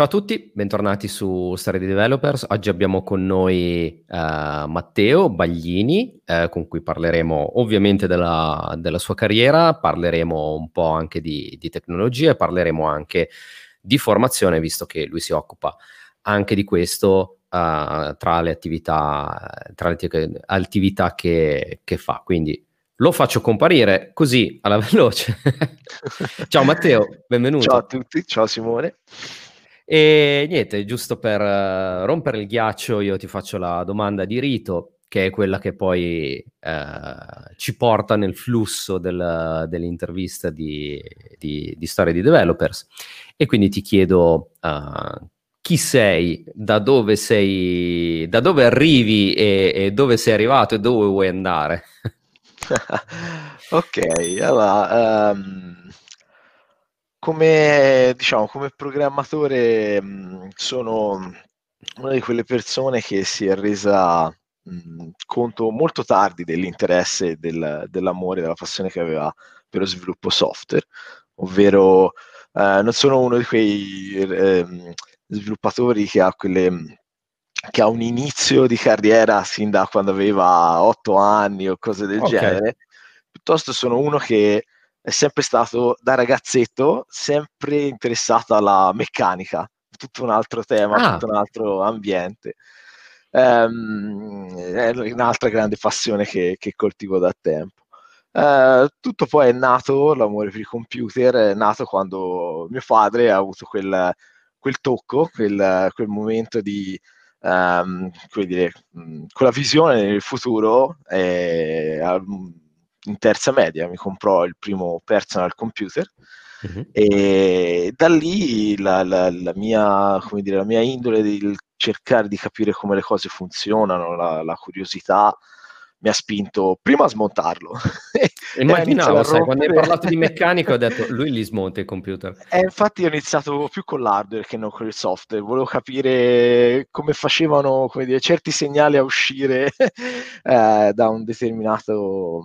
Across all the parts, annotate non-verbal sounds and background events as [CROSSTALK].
Ciao a tutti, bentornati su Story di Developers. Oggi abbiamo con noi uh, Matteo Baglini, uh, con cui parleremo ovviamente della, della, sua carriera, parleremo un po' anche di, di tecnologia e parleremo anche di formazione, visto che lui si occupa anche di questo uh, tra le attività, tra le attività che, che fa. Quindi lo faccio comparire così alla [LAUGHS] veloce. [LAUGHS] ciao Matteo, benvenuto. Ciao a tutti, ciao Simone. E niente, giusto per uh, rompere il ghiaccio, io ti faccio la domanda di rito, che è quella che poi uh, ci porta nel flusso del, dell'intervista di, di, di storie di developers. E quindi ti chiedo uh, chi sei, da dove sei, da dove arrivi e, e dove sei arrivato e dove vuoi andare. [LAUGHS] ok, allora, um, come, diciamo, come programmatore mh, sono una di quelle persone che si è resa mh, conto molto tardi dell'interesse, del, dell'amore, della passione che aveva per lo sviluppo software, ovvero eh, non sono uno di quei eh, sviluppatori che ha quelle che ha un inizio di carriera sin da quando aveva otto anni o cose del okay. genere, piuttosto sono uno che è sempre stato da ragazzetto sempre interessato alla meccanica, tutto un altro tema, ah. tutto un altro ambiente. Um, è un'altra grande passione che, che coltivo da tempo. Uh, tutto poi è nato, l'amore per i computer, è nato quando mio padre ha avuto quel, quel tocco, quel, quel momento di, um, come dire, quella visione nel futuro. E, um, in terza media, mi comprò il primo personal computer uh-huh. e da lì la, la, la, mia, dire, la, mia, indole di cercare di capire come le cose funzionano, la, curiosità mi ha spinto prima a smontarlo. [LAUGHS] Immaginavo, sai, quando hai parlato di [LAUGHS] meccanico ho detto lui li smonta i computer. E infatti ho iniziato più con l'hardware che non con il software, volevo capire come facevano come dire, certi segnali a uscire [LAUGHS] eh, da un determinato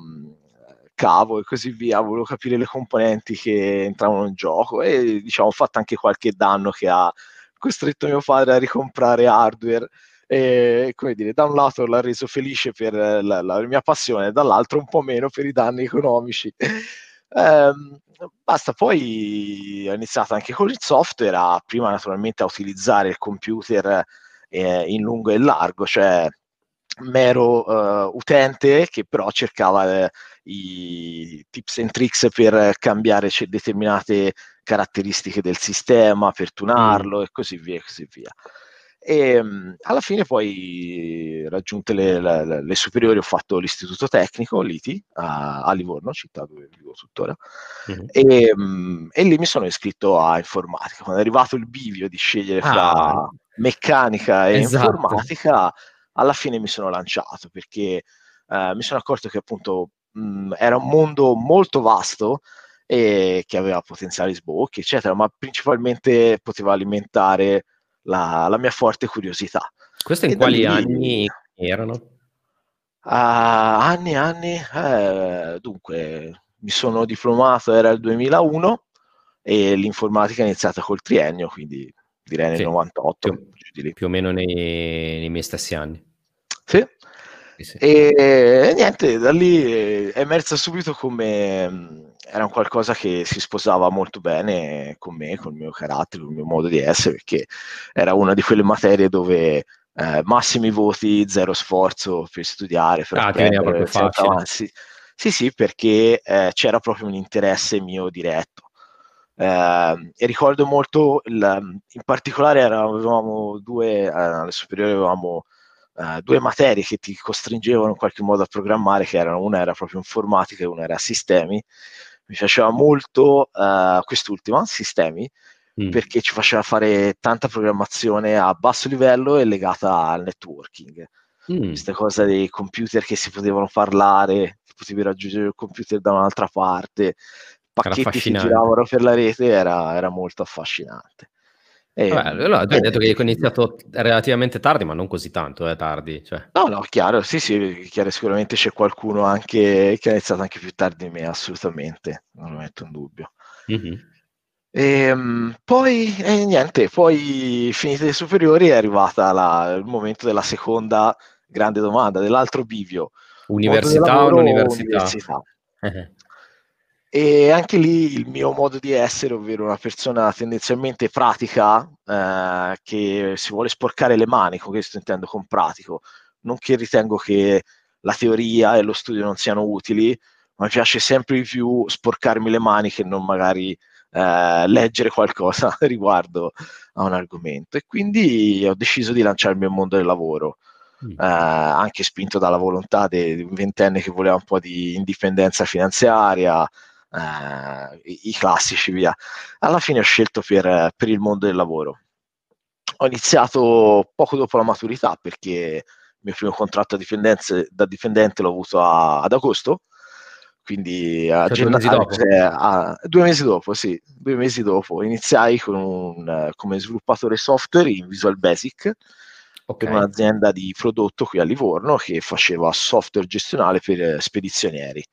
cavo e così via, volevo capire le componenti che entravano in gioco e diciamo ho fatto anche qualche danno che ha costretto mio padre a ricomprare hardware e come dire, da un lato l'ha reso felice per la, la mia passione, dall'altro un po' meno per i danni economici. [LAUGHS] Eh, basta, poi ho iniziato anche con il software, a, prima naturalmente a utilizzare il computer eh, in lungo e largo, cioè mero uh, utente che però cercava eh, i tips and tricks per cambiare c- determinate caratteristiche del sistema, per tunarlo mm. e così via e così via. E um, alla fine poi raggiunte le, le, le, superiori ho fatto l'istituto tecnico, l'ITI, a, a Livorno, città dove vivo tuttora, mm. e, um, e, lì mi sono iscritto a informatica. Quando è arrivato il bivio di scegliere fra ah, meccanica e esatto. informatica, alla fine mi sono lanciato perché eh, mi sono accorto che appunto mh, era un mondo molto vasto e che aveva potenziali sbocchi, eccetera, ma principalmente poteva alimentare la, la mia forte curiosità. Questo in e quali lì, anni erano? Uh, anni e anni, eh, dunque mi sono diplomato, era il 2001 e l'informatica è iniziata col triennio, quindi direi nel sì, 98. Più, più, o meno nei, nei miei stessi anni. Sì. sì. E niente, da lì è emersa subito come era un qualcosa che si sposava molto bene con me, con il mio carattere, con il mio modo di essere, perché era una di quelle materie dove eh, massimi voti, zero sforzo per studiare, per ah, apprendere, sì, sì, sì, perché eh, c'era proprio un interesse mio diretto. Eh, e ricordo molto, il, in particolare avevamo due, eh, alle superiori avevamo eh, due materie che ti costringevano in qualche modo a programmare, che erano una era proprio informatica e una era sistemi. Mi piaceva molto eh, quest'ultima, sistemi, mm. perché ci faceva fare tanta programmazione a basso livello e legata al networking. Mm. Questa cosa dei computer che si potevano parlare, potevi raggiungere il computer da un'altra parte, pacchetti che giravano per la rete, era, era molto affascinante. E, Vabbè, allora, tu hai detto che hai iniziato relativamente tardi, ma non così tanto, eh, tardi. Cioè. No, no, chiaro, sì, sì, chiaro, sicuramente c'è qualcuno anche che ha iniziato anche più tardi di me, assolutamente, non lo metto in dubbio. Mm-hmm. E, um, poi eh, niente, poi finite le superiori è arrivata la, il momento della seconda grande domanda, dell'altro bivio. Università o università? università. E anche lì il mio modo di essere, ovvero una persona tendenzialmente pratica, eh, che si vuole sporcare le mani, con questo intendo con pratico, non che ritengo che la teoria e lo studio non siano utili, ma mi piace sempre di più sporcarmi le mani che non magari eh, leggere qualcosa [LAUGHS] riguardo a un argomento. E quindi ho deciso di lanciarmi al mondo del lavoro. Mm. Eh, anche spinto dalla volontà di un ventenne che voleva un po' di indipendenza finanziaria, eh, i, i, classici via. Alla fine ho scelto per, per, il mondo del lavoro. Ho iniziato poco dopo la maturità perché il mio primo contratto da dipendente l'ho avuto a, ad agosto quindi a cioè, gennaio, due, a, due mesi dopo, sì, due mesi dopo iniziai un, come sviluppatore software in Visual Basic okay. per un'azienda di prodotto qui a Livorno che faceva software gestionale per spedizionieri.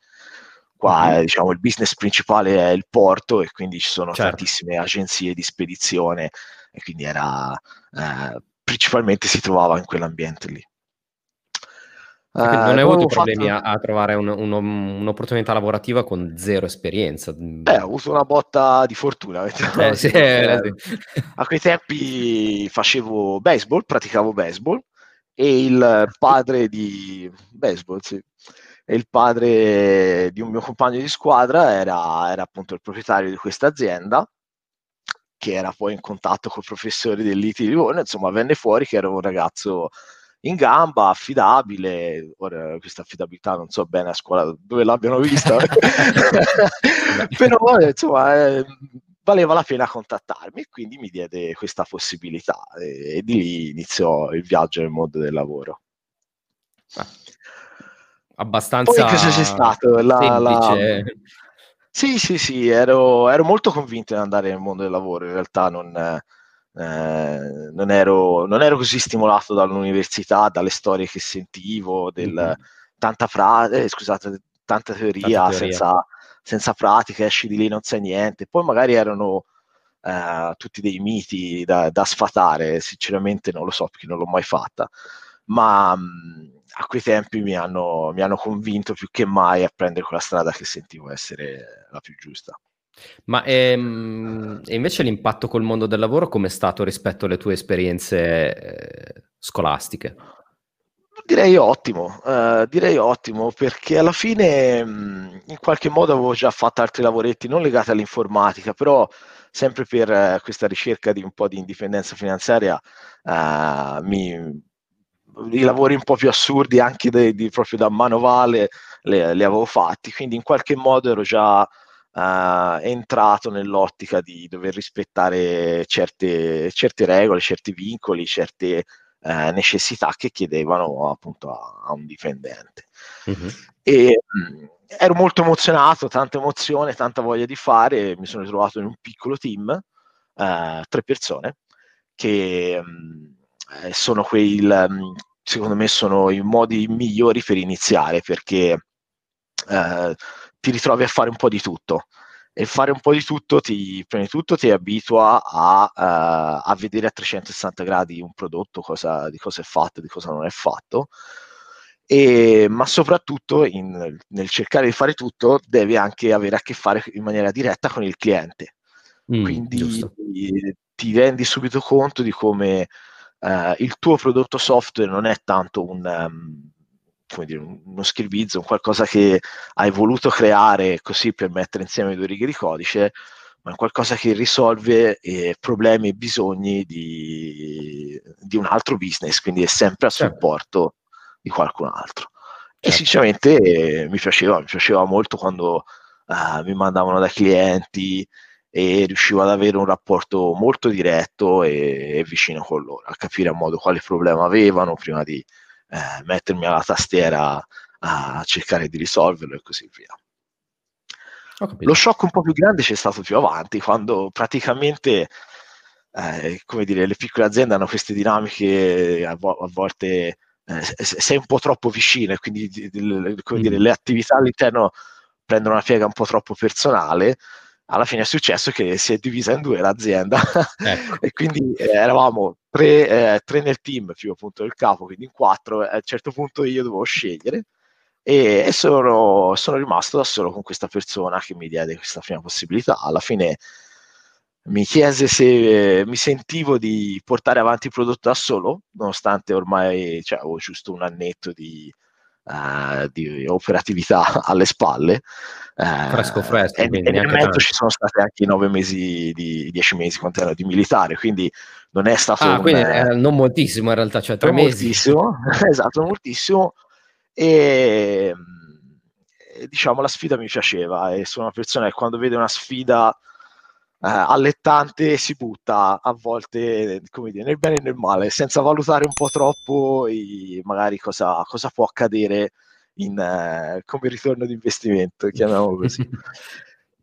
Qua mm-hmm. diciamo, il business principale è il porto e quindi ci sono certo. tantissime agenzie di spedizione e quindi era eh, principalmente si trovava in quell'ambiente lì. Uh, non hai avuto problemi fatto... a, trovare un, un, un'opportunità lavorativa con zero esperienza? Eh, ho avuto una botta di fortuna. [LAUGHS] Eh, sì, eh, [LAUGHS] a quei tempi facevo baseball, praticavo baseball e il padre di baseball, sì, e il padre di un mio compagno di squadra era, era appunto il proprietario di questa azienda che era poi in contatto con i professori dell'ITI di Livorno, insomma venne fuori che era un ragazzo in gamba, affidabile. Ora, questa affidabilità non so bene a scuola dove l'abbiano vista, [LAUGHS] però insomma eh, valeva la pena contattarmi e quindi mi diede questa possibilità e, e di lì iniziò il viaggio nel mondo del lavoro. Ah, abbastanza Poi cosa c'è stato? La, la... Sì, sì, sì, ero, ero molto convinto di andare nel mondo del lavoro, in realtà non eh, non, ero, non, ero, così stimolato dall'università, dalle storie che sentivo, del, mm-hmm. tanta, fra- eh, scusate, tanta teoria, tanta teoria. Senza, senza, pratica, esci di lì non sai niente. Poi magari erano eh, tutti dei miti da, da, sfatare, sinceramente non lo so perché non l'ho mai fatta, ma mh, a quei tempi mi hanno, mi hanno convinto più che mai a prendere quella strada che sentivo essere la più giusta. Ma ehm, e invece l'impatto col mondo del lavoro come è stato rispetto alle tue esperienze eh, scolastiche? Direi ottimo, uh, direi ottimo perché alla fine mh, in qualche modo avevo già fatto altri lavoretti non legati all'informatica, però sempre per uh, questa ricerca di un po' di indipendenza finanziaria uh, mi, i lavori un po' più assurdi anche de, di, proprio da manovale li, li avevo fatti, quindi in qualche modo ero già uh, entrato nell'ottica di dover rispettare certe, certe regole, certi vincoli, certe uh, necessità che chiedevano appunto a, a un dipendente. Mm-hmm. E mh, ero molto emozionato, tanta emozione, tanta voglia di fare, mi sono ritrovato in un piccolo team, uh, tre persone, che mh, sono quei, mh, secondo me, sono i modi migliori per iniziare perché Uh, ti ritrovi a fare un po' di tutto. E fare un po' di tutto ti, prima di tutto ti abitua a, uh, a vedere a 360 gradi un prodotto, cosa, di cosa è fatto, di cosa non è fatto, e, ma soprattutto in, nel cercare di fare tutto devi anche avere a che fare in maniera diretta con il cliente. Mm, Quindi ti, ti, rendi subito conto di come uh, il tuo prodotto software non è tanto un... Um, come dire, uno schivizzo, un qualcosa che hai voluto creare così per mettere insieme due righe di codice, ma è qualcosa che risolve eh, problemi e bisogni di, di, un altro business, quindi è sempre a certo. supporto di qualcun altro. Certo. E sinceramente eh, mi, piaceva, mi piaceva molto quando uh, mi mandavano dai clienti e riuscivo ad avere un rapporto molto diretto e, e vicino con loro, a capire a modo quale problema avevano prima di eh, mettermi alla tastiera a cercare di risolverlo e così via. Lo shock un po' più grande c'è stato più avanti, quando praticamente eh, come dire, le piccole aziende hanno queste dinamiche a, vo- a volte eh, sei un po' troppo vicino e quindi come dire, mm. le attività all'interno prendono una piega un po' troppo personale alla fine è successo che si è divisa in due l'azienda [LAUGHS] ecco. e quindi eh, eravamo tre, eh, tre, nel team più appunto il capo, quindi in quattro, a un certo punto io dovevo scegliere e, e sono, sono, rimasto da solo con questa persona che mi diede questa prima possibilità. Alla fine mi chiese se eh, mi sentivo di portare avanti il prodotto da solo, nonostante ormai cioè, avevo giusto un annetto di, uh, di operatività [LAUGHS] alle spalle. Uh, fresco fresco. E, e nel mezzo ci sono stati anche nove mesi, di, dieci mesi quant'era di militare, quindi non è stato... Ah, un, quindi eh, non moltissimo in realtà, cioè tre mesi. Moltissimo, [LAUGHS] esatto, moltissimo. E diciamo la sfida mi piaceva e sono una persona che quando vede una sfida eh, allettante si butta a volte come dire, nel bene e nel male, senza valutare un po' troppo i, magari cosa, cosa, può accadere in, eh, come ritorno di investimento, chiamiamolo [LAUGHS] così.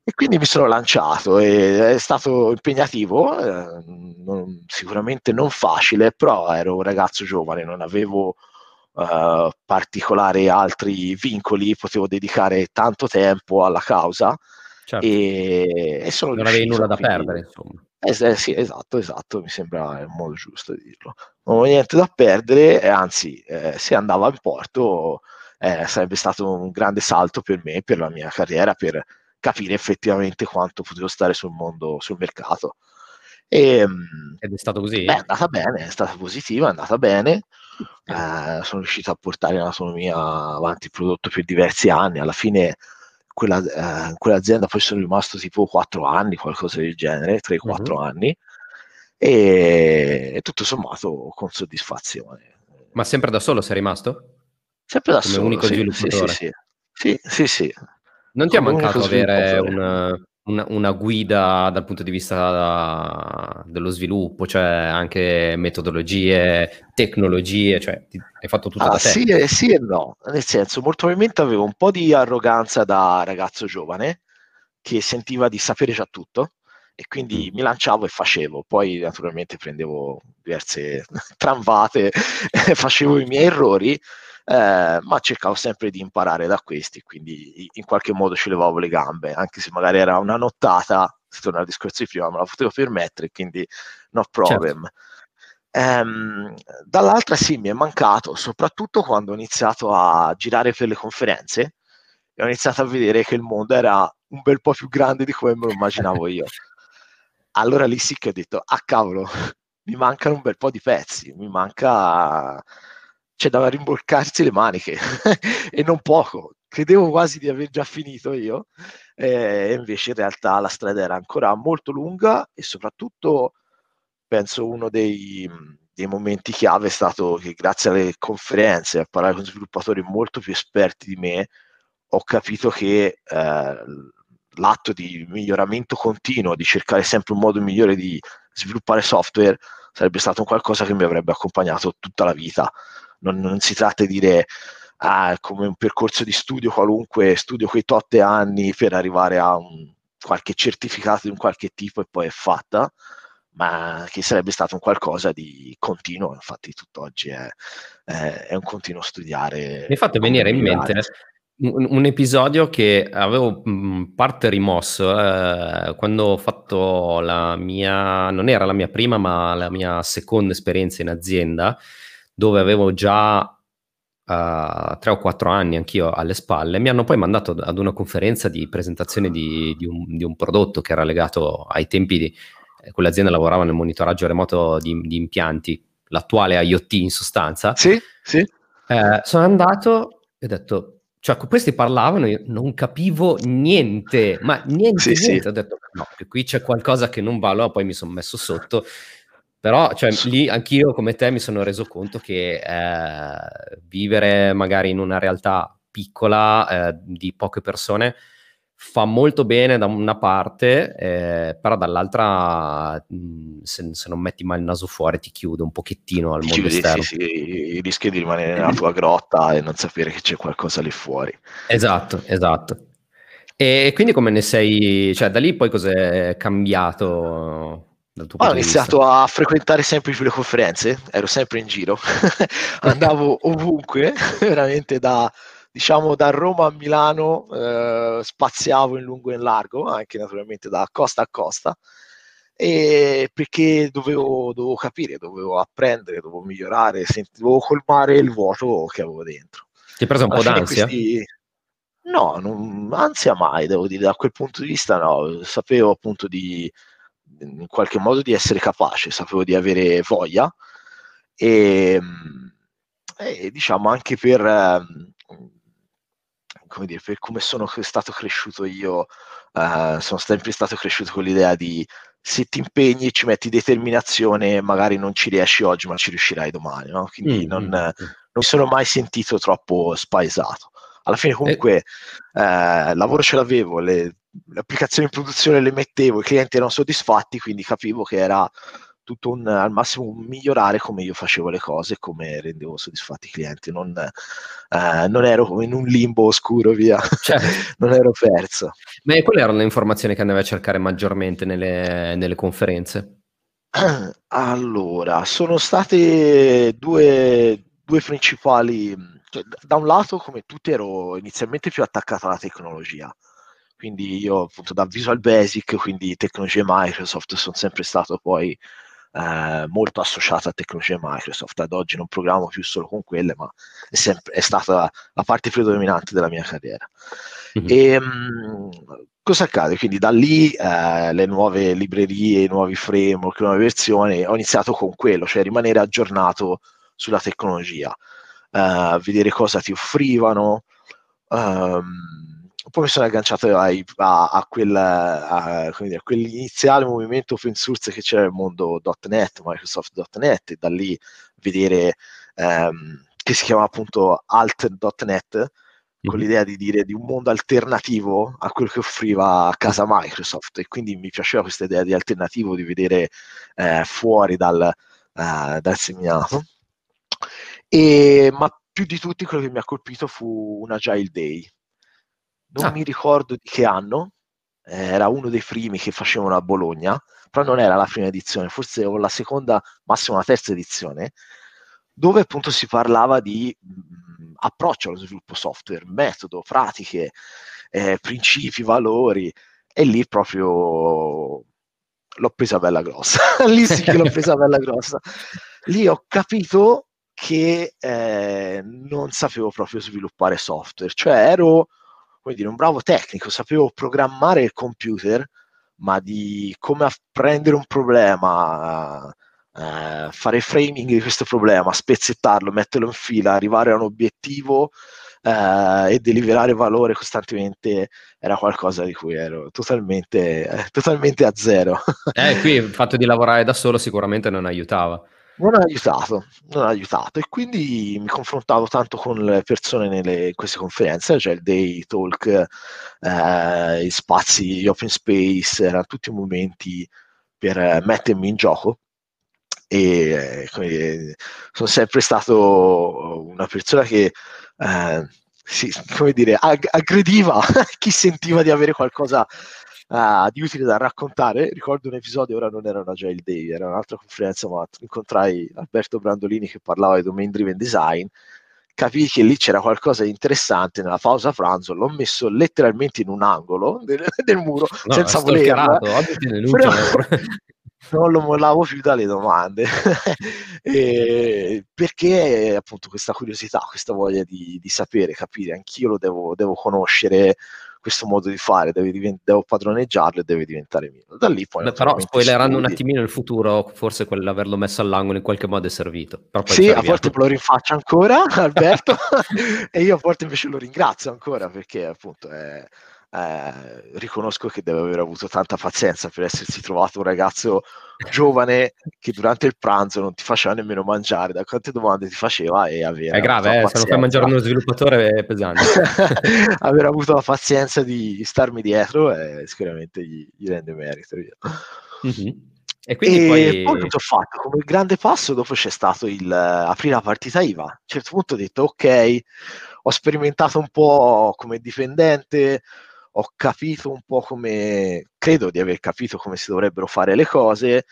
e quindi mi sono lanciato e è stato impegnativo, eh, non, sicuramente non facile, però ero un ragazzo giovane, non avevo uh, particolari altri vincoli, potevo dedicare tanto tempo alla causa certo. e, e sono non avevi nulla da quindi, perdere insomma eh, eh, sì, esatto, esatto, mi sembra il modo giusto di dirlo. Non avevo niente da perdere, e anzi, eh, se andava in porto eh, sarebbe stato un grande salto per me, per la mia carriera, per capire effettivamente quanto potevo stare sul mondo, sul mercato. E, ehm, Ed è stato così? Beh, è andata bene, è stata positiva, è andata bene. Eh, sono riuscito a portare in autonomia avanti il prodotto per diversi anni. Alla fine quella, eh, quell'azienda poi sono rimasto tipo 4 anni, qualcosa del genere, 3-4 uh-huh. Anni, e tutto sommato con soddisfazione. Ma sempre da solo sei rimasto? Sempre da Come solo. unico sì, sviluppatore? Sì, sì, sì. sì, sì non ti è mancato avere una, una, una, guida dal punto di vista dello sviluppo, cioè anche metodologie, tecnologie, cioè hai fatto tutto ah, da te? Sì, eh, sì e no, nel senso molto probabilmente avevo un po' di arroganza da ragazzo giovane che sentiva di sapere già tutto e quindi mm. mi lanciavo e facevo, poi naturalmente prendevo diverse [LAUGHS] tramvate, [LAUGHS] facevo i miei errori eh, ma cercavo sempre di imparare da questi, quindi in qualche modo ci levavo le gambe, anche se magari era una nottata, se torna al discorso di prima, me la potevo permettere, quindi no problem. Certo. Ehm, dall'altra sì, mi è mancato, soprattutto quando ho iniziato a girare per le conferenze e ho iniziato a vedere che il mondo era un bel po' più grande di come me lo immaginavo io. [LAUGHS] Allora lì sì che ho detto, ah cavolo, [LAUGHS] mi mancano un bel po' di pezzi, mi manca c'è da rimbolcarsi le maniche [LAUGHS] e non poco. Credevo quasi di aver già finito io, eh, invece in realtà la strada era ancora molto lunga e soprattutto penso uno dei, dei momenti chiave è stato che grazie alle conferenze, a parlare con sviluppatori molto più esperti di me, ho capito che eh, l'atto di miglioramento continuo, di cercare sempre un modo migliore di sviluppare software, sarebbe stato qualcosa che mi avrebbe accompagnato tutta la vita non, non si tratta di dire ah, come un percorso di studio qualunque, studio quei totte anni per arrivare a un, qualche certificato di un qualche tipo e poi è fatta, ma che sarebbe stato un qualcosa di continuo, infatti tutt'oggi è, è, è un continuo studiare. Mi fate venire in mente un, episodio che avevo mh, parte rimosso eh, quando ho fatto la mia, non era la mia prima, ma la mia seconda esperienza in azienda dove avevo già uh, tre o quattro anni anch'io alle spalle, mi hanno poi mandato ad una conferenza di presentazione di, di, un, di un, prodotto che era legato ai tempi di eh, quell'azienda lavorava nel monitoraggio remoto di, di impianti, l'attuale IoT in sostanza. Sì, sì. Eh, sono andato e ho detto, cioè questi parlavano, io non capivo niente, ma niente, sì, niente. Sì. Ho detto, no, qui c'è qualcosa che non va, allora poi mi sono messo sotto però cioè, lì anch'io come te mi sono reso conto che eh, vivere magari in una realtà piccola eh, di poche persone fa molto bene da una parte, eh, però dall'altra mh, se, se, non metti mai il naso fuori ti chiude un pochettino al mondo chiudi, esterno. Sì, sì, rischi di rimanere nella tua grotta e non sapere che c'è qualcosa lì fuori. Esatto, esatto. E quindi come ne sei, cioè da lì poi cos'è cambiato? Ho iniziato a frequentare sempre più le conferenze, ero sempre in giro, [LAUGHS] andavo ovunque, [LAUGHS] veramente da, diciamo da Roma a Milano eh, spaziavo in lungo e in largo, anche naturalmente da costa a costa, e perché dovevo, dovevo capire, dovevo apprendere, dovevo migliorare, dovevo colmare il vuoto che avevo dentro. Ti hai preso un Alla po' d'ansia? Questi... No, non, ansia mai, devo dire, da quel punto di vista no, sapevo appunto di, in qualche modo di essere capace, sapevo di avere voglia e, e diciamo anche per, come dire, per come sono stato cresciuto io, uh, sono sempre stato cresciuto con l'idea di se ti impegni e ci metti determinazione, magari non ci riesci oggi, ma ci riuscirai domani, no? Quindi mm, non, mm, non mi sono mai sentito troppo spaesato. Alla fine comunque eh, lavoro ce l'avevo, le, le applicazioni in produzione le mettevo, i clienti erano soddisfatti, quindi capivo che era tutto un, al massimo un migliorare come io facevo le cose, come rendevo soddisfatti i clienti. Non, eh, non ero in un limbo oscuro, via, certo. [LAUGHS] non ero perso. Ma quali erano le informazioni che andavi a cercare maggiormente nelle, nelle conferenze? [CLEARS THROAT] Allora, sono state due, due principali. Cioè, da un lato, come tutti, ero inizialmente più attaccato alla tecnologia quindi io appunto da Visual Basic, quindi tecnologie Microsoft, sono sempre stato poi eh, molto associato a tecnologie Microsoft. Ad oggi non programmo più solo con quelle, ma è, sempre, è stata la parte predominante della mia carriera. Mm-hmm. E, mh, cosa accade? Quindi da lì eh, le nuove librerie, i nuovi framework, le nuove versioni, ho iniziato con quello, cioè rimanere aggiornato sulla tecnologia, eh, vedere cosa ti offrivano. Um, poi mi sono agganciato ai, a, a, quel, a, dire, a, quell'iniziale movimento open source che c'era nel mondo .NET, Microsoft.NET, e da lì vedere ehm, che si chiama appunto alt.NET, mm-hmm. con l'idea di dire di un mondo alternativo a quello che offriva a casa Microsoft e quindi mi piaceva questa idea di alternativo, di vedere eh, fuori dal, eh, dal seminato. E, ma più di tutti quello che mi ha colpito fu un Agile Day, non ah. mi ricordo di che anno, era uno dei primi che facevano a Bologna, però non era la prima edizione, forse o la seconda, massimo la terza edizione, dove appunto si parlava di mh, mm, approccio allo sviluppo software, metodo, pratiche, eh, principi, valori, e lì proprio l'ho presa bella grossa. [LAUGHS] lì sì che l'ho presa bella grossa. Lì ho capito che eh, non sapevo proprio sviluppare software, cioè ero come dire, un bravo tecnico, sapevo programmare il computer, ma di come apprendere un problema, eh, fare framing di questo problema, spezzettarlo, metterlo in fila, arrivare a un obiettivo eh, e deliberare valore costantemente era qualcosa di cui ero totalmente, eh, [LAUGHS] totalmente a zero. Eh, qui il [LAUGHS] fatto di lavorare da solo sicuramente non aiutava non ha aiutato, non ha aiutato. E quindi mi confrontavo tanto con le persone nelle, in queste conferenze, cioè il day talk, eh, gli spazi, gli open space, erano tutti momenti per mettermi in gioco. E eh, sono sempre stato una persona che eh, si, come dire, ag- aggrediva [LAUGHS] chi sentiva di avere qualcosa uh, di utile da raccontare. Ricordo un episodio, ora non era una Agile Day, era un'altra conferenza, ma incontrai Alberto Brandolini che parlava di domain driven design. Capii che lì c'era qualcosa di interessante nella pausa pranzo, l'ho messo letteralmente in un angolo del, [LAUGHS] del muro no, senza volerlo. [LAUGHS] Però, [LAUGHS] non lo mollavo più dalle domande perché appunto questa curiosità, questa voglia di, di sapere, capire, anch'io lo devo, devo conoscere questo modo di fare, divent- devo padroneggiarlo e deve diventare mio. Da lì poi... Beh, però spoilerando studi. un attimino il futuro, forse quell'averlo messo all'angolo in qualche modo è servito. sì, a volte lo rinfaccio ancora, [LAUGHS] Alberto, [LAUGHS] e io a volte invece lo ringrazio ancora perché appunto è eh, riconosco che deve aver avuto tanta pazienza per essersi trovato un ragazzo giovane che durante il pranzo non ti faceva nemmeno mangiare, da quante domande ti faceva e aveva È grave, eh, se non fai mangiare uno sviluppatore è pesante. [LAUGHS] aver avuto la pazienza di starmi dietro eh, sicuramente gli, gli, rende merito. Mm-hmm. E quindi e poi... poi tutto fatto, come grande passo dopo c'è stato il uh, aprire la partita IVA. A un certo punto ho detto ok, ho sperimentato un po' come dipendente, ho capito un po' come, credo di aver capito come si dovrebbero fare le cose,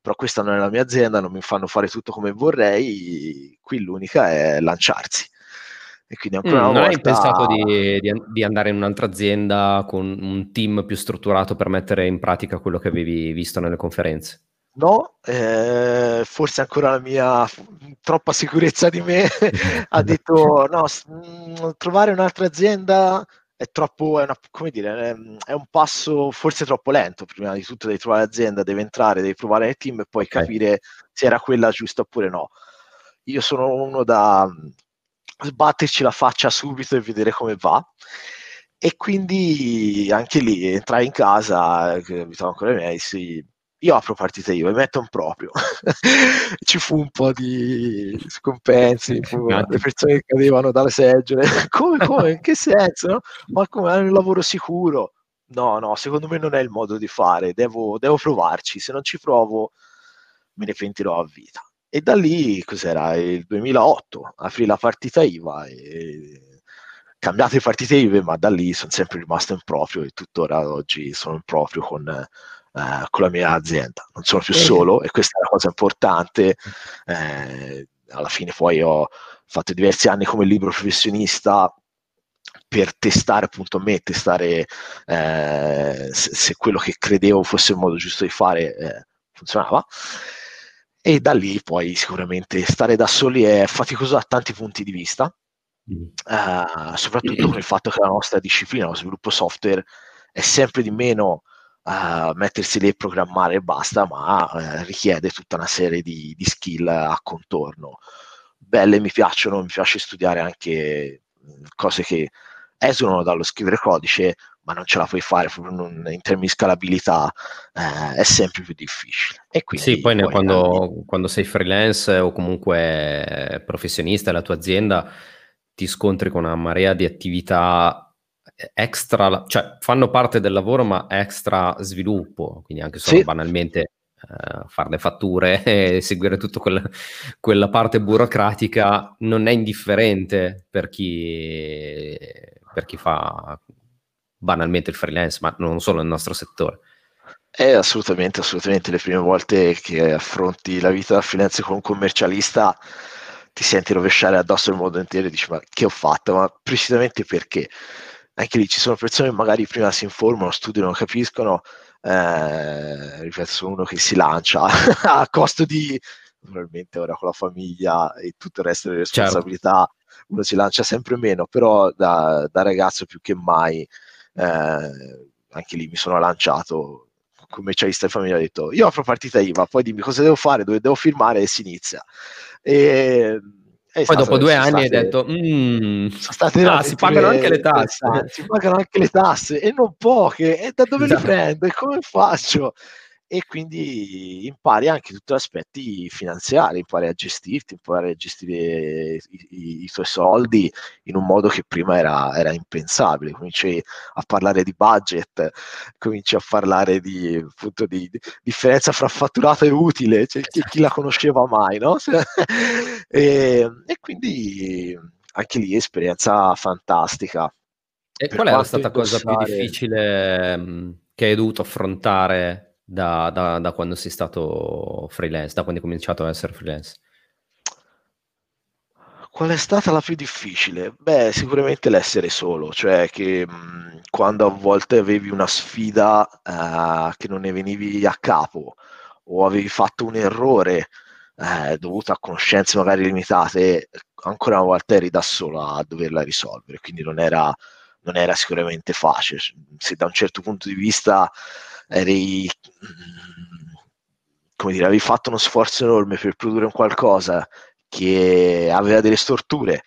però questa non è la mia azienda, non mi fanno fare tutto come vorrei, qui l'unica è lanciarsi. E quindi ancora mm, una non volta... hai pensato di, di, di, andare in un'altra azienda con un team più strutturato per mettere in pratica quello che avevi visto nelle conferenze? No, eh, forse ancora la mia troppa sicurezza di me [LAUGHS] [LAUGHS] ha detto no, mh, mm, trovare un'altra azienda è troppo, è, una, come dire, è, un passo forse troppo lento. Prima di tutto devi trovare l'azienda, devi entrare, devi provare il team e poi okay. capire se era quella giusta oppure no. Io sono uno da mm, sbatterci la faccia subito e vedere come va. E quindi anche lì entrai in casa, che abitavo ancora i miei, sì, io apro partita IVA e metto un proprio. [LAUGHS] Ci fu un po' di scompensi, le persone che cadevano dalle seggiole. [LAUGHS] [LAUGHS] come, come, in che senso? No? Ma come, hai un lavoro sicuro? No, no, secondo me non è il modo di fare, devo, devo provarci, se non ci provo me ne pentirò a vita. E da lì, cos'era, il 2008, aprì la partita IVA e cambiate partite IVA, ma da lì sono sempre rimasto in proprio e tuttora oggi sono in proprio con eh, con la mia azienda. Non sono più solo e questa è una cosa importante. Eh, alla fine poi ho fatto diversi anni come libro professionista per testare appunto me, testare eh, se, se, quello che credevo fosse il modo giusto di fare eh, funzionava. E da lì poi sicuramente stare da soli è faticoso da tanti punti di vista, mm. uh, soprattutto con il fatto che la nostra disciplina, lo sviluppo software, è sempre di meno uh, mettersi lì e programmare e basta, ma uh, richiede tutta una serie di, di, skill a contorno. Belle mi piacciono, mi piace studiare anche cose che esulano dallo scrivere codice, ma non ce la puoi fare non, in termini di scalabilità, eh, è sempre più difficile. E quindi, sì, poi, poi quando, quando, sei freelance o comunque professionista e la tua azienda ti scontri con una marea di attività extra, cioè fanno parte del lavoro ma extra sviluppo, quindi anche solo sì. banalmente uh, fare le fatture [LAUGHS] e seguire tutta quella, quella, parte burocratica non è indifferente per chi, per chi fa banalmente il freelance, ma non solo nel nostro settore. È assolutamente, assolutamente le prime volte che affronti la vita da freelance con un commercialista ti senti rovesciare addosso il mondo intero e dici ma che ho fatto, ma precisamente perché? Anche lì ci sono persone che magari prima si informano, studiano, capiscono, eh, ripeto, sono uno che si lancia [LAUGHS] a costo di, naturalmente ora con la famiglia e tutto il resto delle certo. responsabilità, certo. uno si lancia sempre meno, però da, da ragazzo più che mai, eh, anche lì mi sono lanciato commercialista di famiglia, ho detto io apro partita IVA, poi dimmi cosa devo fare, dove devo firmare e si inizia. E, poi dopo due anni state, hai detto, mm, ah, si pagano anche le tasse. Si pagano anche le tasse e non poche. E da dove esatto. le prendo? E come faccio? E quindi impari anche tutti gli aspetti finanziari, impari a gestirti, impari a gestire i, i, i tuoi soldi in un modo che prima era, era, impensabile. Cominci a parlare di budget, cominci a parlare di, appunto, di, di differenza fra fatturato e utile, cioè, chi, chi la conosceva mai, no? [LAUGHS] e, e quindi anche lì esperienza fantastica. E per qual è stata la cosa più difficile mh, che hai dovuto affrontare da, da, da, quando sei stato freelance, da quando hai cominciato a essere freelance? Qual è stata la più difficile? Beh, sicuramente l'essere solo, cioè che mh, quando a volte avevi una sfida uh, che non ne venivi a capo o avevi fatto un errore eh, dovuto a conoscenze magari limitate, ancora una volta eri da solo a doverla risolvere, quindi non era, non era sicuramente facile. Se da un certo punto di vista eri, come dire, avevi fatto uno sforzo enorme per produrre un qualcosa che aveva delle storture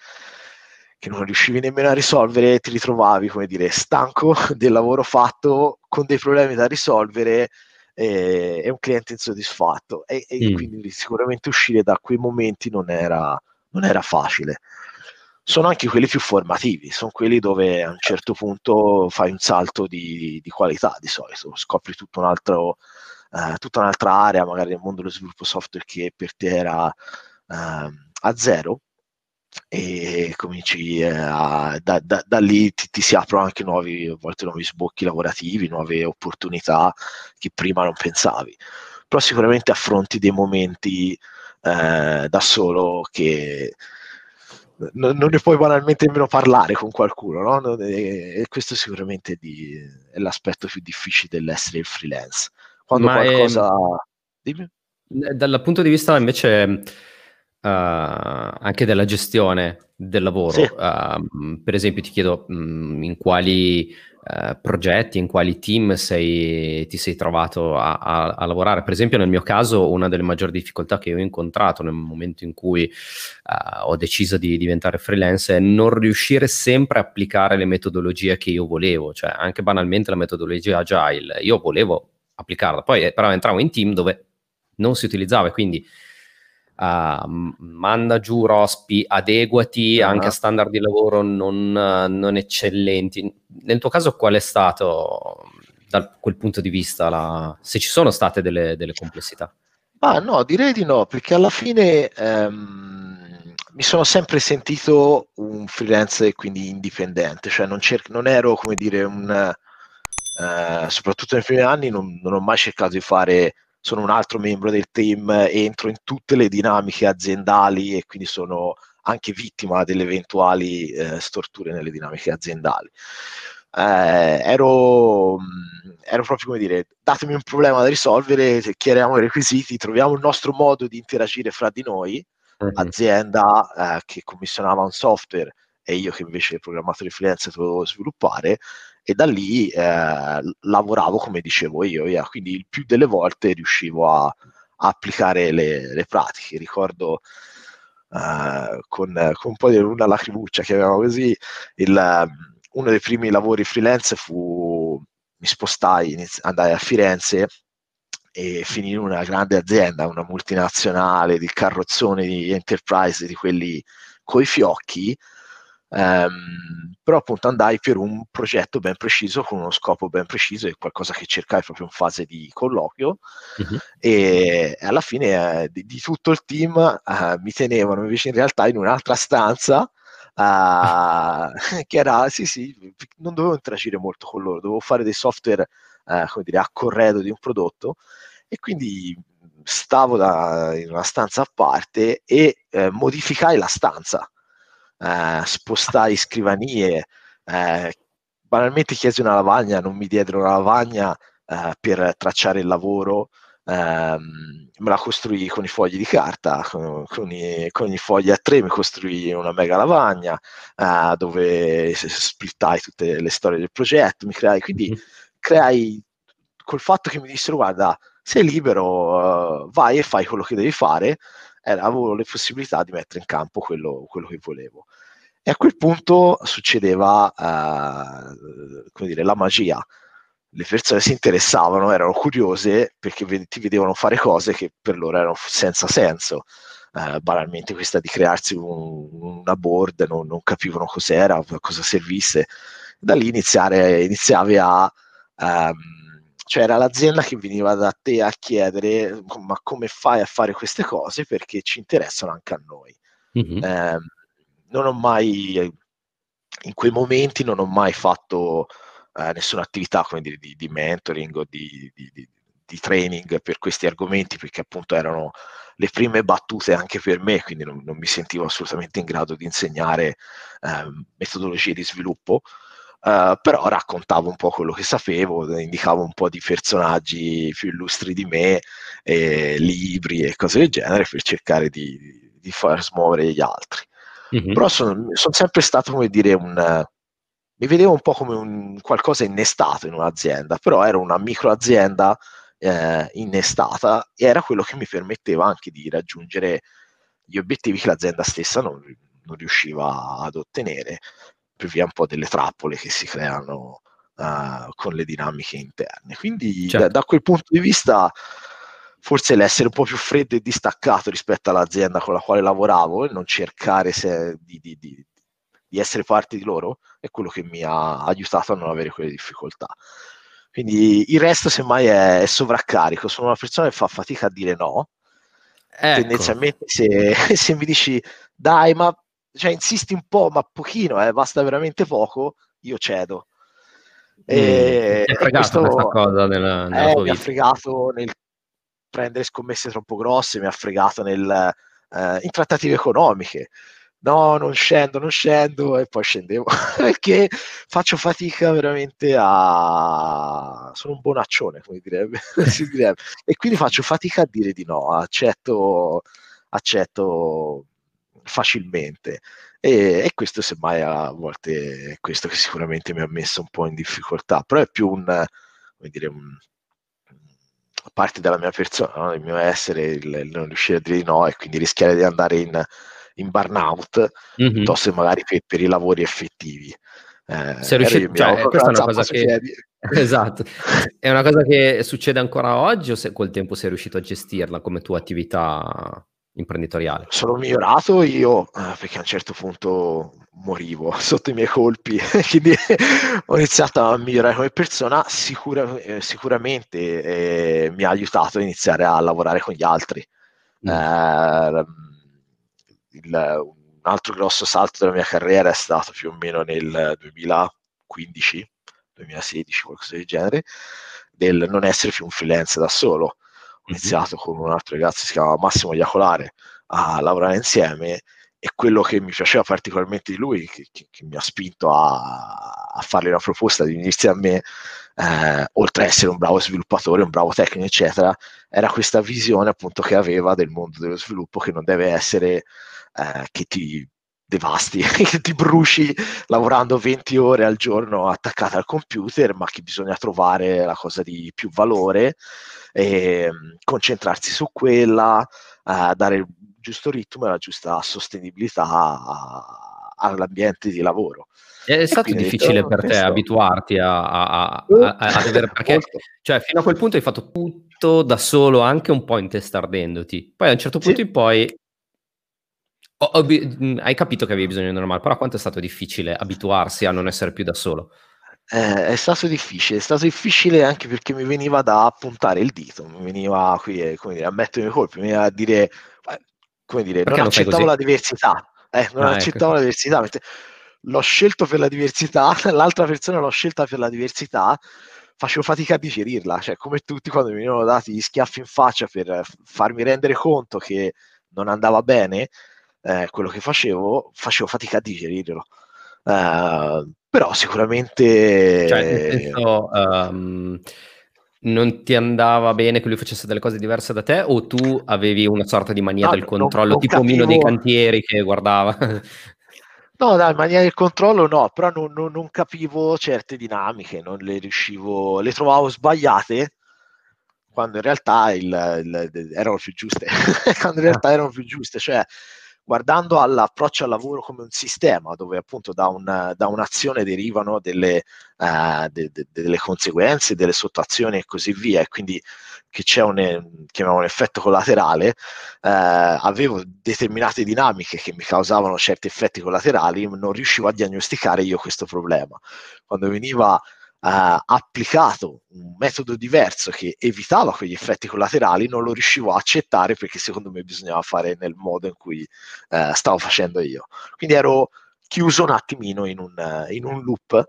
che non riuscivi nemmeno a risolvere, ti ritrovavi, come dire, stanco [LAUGHS] del lavoro fatto, con dei problemi da risolvere e, e un cliente insoddisfatto. E, e mm. quindi sicuramente uscire da quei momenti non era, non era facile sono anche quelli più formativi, sono quelli dove a un certo punto fai un salto di, di qualità di solito, scopri tutto un altro, eh, tutta un'altra area, magari nel mondo dello sviluppo software che per te era eh, a zero e cominci eh, a, da, da, da, lì ti, ti, si aprono anche nuovi, a volte nuovi sbocchi lavorativi, nuove opportunità che prima non pensavi. Però sicuramente affronti dei momenti eh, da solo che non, non ne puoi banalmente nemmeno parlare con qualcuno, no? E questo sicuramente è, di, è l'aspetto più difficile dell'essere il freelance. Quando Ma qualcosa... È... Dal punto di vista invece uh, anche della gestione del lavoro, sì. uh, per esempio ti chiedo um, in quali uh, progetti, in quali team sei, ti sei trovato a, a, a, lavorare. Per esempio nel mio caso una delle maggiori difficoltà che ho incontrato nel momento in cui ho deciso di diventare freelance è non riuscire sempre a applicare le metodologie che io volevo, cioè anche banalmente la metodologia agile, io volevo applicarla, poi eh, però entravo in team dove non si utilizzava e quindi uh, manda giù rospi adeguati uh-huh. anche a standard di lavoro non, non, eccellenti. Nel tuo caso qual è stato da quel punto di vista, la, se ci sono state delle, delle complessità? Ah no, direi di no, perché alla fine ehm, mi sono sempre sentito un freelance e quindi indipendente, cioè non, cer- non ero come dire un... Eh, soprattutto nei primi anni non, non ho mai cercato di fare sono un altro membro del team, entro in tutte le dinamiche aziendali e quindi sono anche vittima delle eventuali eh, storture nelle dinamiche aziendali. Eh, ero, mm, ero, proprio come dire, datemi un problema da risolvere, chiariamo i requisiti, troviamo il nostro modo di interagire fra di noi, uh-huh. azienda eh, che commissionava un software e io che invece programmatore freelance dovevo sviluppare, e da lì eh, lavoravo come dicevo io, yeah. quindi il più delle volte riuscivo a, a applicare le, le, pratiche. Ricordo eh, con, con, un po' di una lacrimuccia, chiamiamo così, il, uno dei primi lavori freelance fu mi spostai, inizi, andai a Firenze e finì in una grande azienda, una multinazionale di carrozzone di enterprise di quelli coi fiocchi Um, però appunto andai per un progetto ben preciso, con uno scopo ben preciso e qualcosa che cercai proprio in fase di colloquio. Uh-huh. e alla fine eh, di, di, tutto il team uh, mi tenevano invece in realtà in un'altra stanza uh, [LAUGHS] che era, sì sì, non dovevo interagire molto con loro, dovevo fare dei software uh, come dire, a corredo di un prodotto. E quindi stavo da, in una stanza a parte e eh, modificai la stanza eh, spostai scrivanie, eh, banalmente chiesi una lavagna, non mi diedero una lavagna eh, per tracciare il lavoro, ehm, me la costruì con i fogli di carta, con, con, i, con i, fogli a tre mi costruì una mega lavagna eh, dove splittai tutte le storie del progetto, mi creai, quindi mm. creai col fatto che mi dissero guarda sei libero, uh, vai e fai quello che devi fare, era, avevo le possibilità di mettere in campo quello, quello che volevo. E a quel punto succedeva eh, come dire, la magia. Le persone si interessavano, erano curiose perché ti vedevano fare cose che per loro erano senza senso. Eh, banalmente questa di crearsi un, una board, non, non, capivano cos'era, cosa servisse. Da lì iniziare, iniziavi a... Um, cioè era l'azienda che veniva da te a chiedere ma come fai a fare queste cose perché ci interessano anche a noi. Mm-hmm. Eh, non ho mai, in quei momenti non ho mai fatto eh, nessuna attività dire, di, di mentoring o di, di, di, training per questi argomenti perché appunto erano le prime battute anche per me, quindi non, non mi sentivo assolutamente in grado di insegnare eh, metodologie di sviluppo. Uh, però raccontavo un po' quello che sapevo, indicavo un po' di personaggi più illustri di me, eh, libri e cose del genere per cercare di, di far smuovere gli altri. Mm-hmm. Però sono, sono, sempre stato, come dire, un... mi vedevo un po' come un qualcosa innestato in un'azienda, però era una microazienda eh, innestata e era quello che mi permetteva anche di raggiungere gli obiettivi che l'azienda stessa non, non riusciva ad ottenere per via un po' delle trappole che si creano uh, con le dinamiche interne. Quindi certo. da, da, quel punto di vista forse l'essere un po' più freddo e distaccato rispetto all'azienda con la quale lavoravo e non cercare se, di, di, di, di, essere parte di loro è quello che mi ha aiutato a non avere quelle difficoltà. Quindi il resto semmai è, è sovraccarico, sono una persona che fa fatica a dire no. Ecco. Tendenzialmente se, [LAUGHS] se mi dici dai ma cioè, insisti un po', ma pochino, eh, basta veramente poco, io cedo. E, mm, ha fregato questo, questa cosa nella, nella eh, mi ha fregato nel prendere scommesse troppo grosse, mi ha fregato nel, eh, in trattative economiche, no, non scendo, non scendo, e poi scendevo, [LAUGHS] perché faccio fatica veramente a... sono un bonaccione, come direbbe, [LAUGHS] si direbbe, e quindi faccio fatica a dire di no, accetto, accetto facilmente. E, e, questo semmai a volte è questo che sicuramente mi ha messo un po' in difficoltà, però è più un, come dire, un, parte della mia persona, no? il mio essere, il, il, non riuscire a dire di no e quindi rischiare di andare in, in burnout mm-hmm. piuttosto che magari per, per, i lavori effettivi. Eh, Sei riuscito, cioè, questa è una cosa che... [LAUGHS] Esatto, è una cosa che succede ancora oggi o se col tempo sei riuscito a gestirla come tua attività imprenditoriale? Sono migliorato io eh, perché a un certo punto morivo [LAUGHS] sotto i miei colpi, [LAUGHS] quindi ho iniziato a migliorare come persona, Sicura, eh, sicuramente eh, mi ha aiutato a iniziare a lavorare con gli altri. Mm. Eh, il, un altro grosso salto della mia carriera è stato più o meno nel 2015, 2016, qualcosa del genere, del non essere più un freelance da solo. Iniziato con un altro ragazzo che si chiama Massimo Iacolare a lavorare insieme e quello che mi piaceva particolarmente di lui, che, che, che mi ha spinto a, a, fargli una proposta di unirsi a me, eh, oltre ad essere un bravo sviluppatore, un bravo tecnico, eccetera, era questa visione appunto che aveva del mondo dello sviluppo che non deve essere eh, che ti devasti, [LAUGHS] ti bruci lavorando 20 ore al giorno attaccata al computer, ma che bisogna trovare la cosa di più valore e mm, concentrarsi su quella, eh, dare il giusto ritmo e la giusta sostenibilità a, all'ambiente di lavoro. È stato difficile per te abituarti a, a, a, a dover, perché cioè, fino a quel punto hai fatto tutto da solo, anche un po' intestardendoti. Poi a un certo punto sì. in poi ho, ho, hai capito che avevi bisogno di normale, però quanto è stato difficile abituarsi a non essere più da solo? Eh, è stato difficile, è stato difficile anche perché mi veniva da puntare il dito, mi veniva qui eh, come dire, a mettere i colpi, mi veniva a dire, eh, come dire, perché non accettavo la diversità, eh, non ah, ecco. accettavo ecco. la diversità, l'ho scelto per la diversità, [LAUGHS] l'altra persona l'ho scelta per la diversità, facevo fatica a digerirla, cioè come tutti quando mi venivano dati gli schiaffi in faccia per farmi rendere conto che non andava bene, eh, quello che facevo, facevo fatica a digerirlo. Uh, però sicuramente... Cioè, nel senso, um, non ti andava bene che lui facesse delle cose diverse da te o tu avevi una sorta di mania no, del controllo, non, non tipo capivo... Mino dei cantieri che guardava? [LAUGHS] No, dai, mania del controllo no, però non, non, non, capivo certe dinamiche, non le riuscivo, le trovavo sbagliate quando in realtà il, il, erano più giuste, [LAUGHS] quando in realtà erano più giuste, cioè guardando all'approccio al lavoro come un sistema dove appunto da, un, da un'azione derivano delle, uh, de, de, delle, conseguenze, delle sottoazioni e così via, e quindi che c'è un, un effetto collaterale, uh, avevo determinate dinamiche che mi causavano certi effetti collaterali, non riuscivo a diagnosticare io questo problema. Quando veniva applicato un metodo diverso che evitava quegli effetti collaterali, non lo riuscivo a accettare perché secondo me bisognava fare nel modo in cui uh, stavo facendo io. Quindi ero chiuso un attimino in un, in un loop, uh,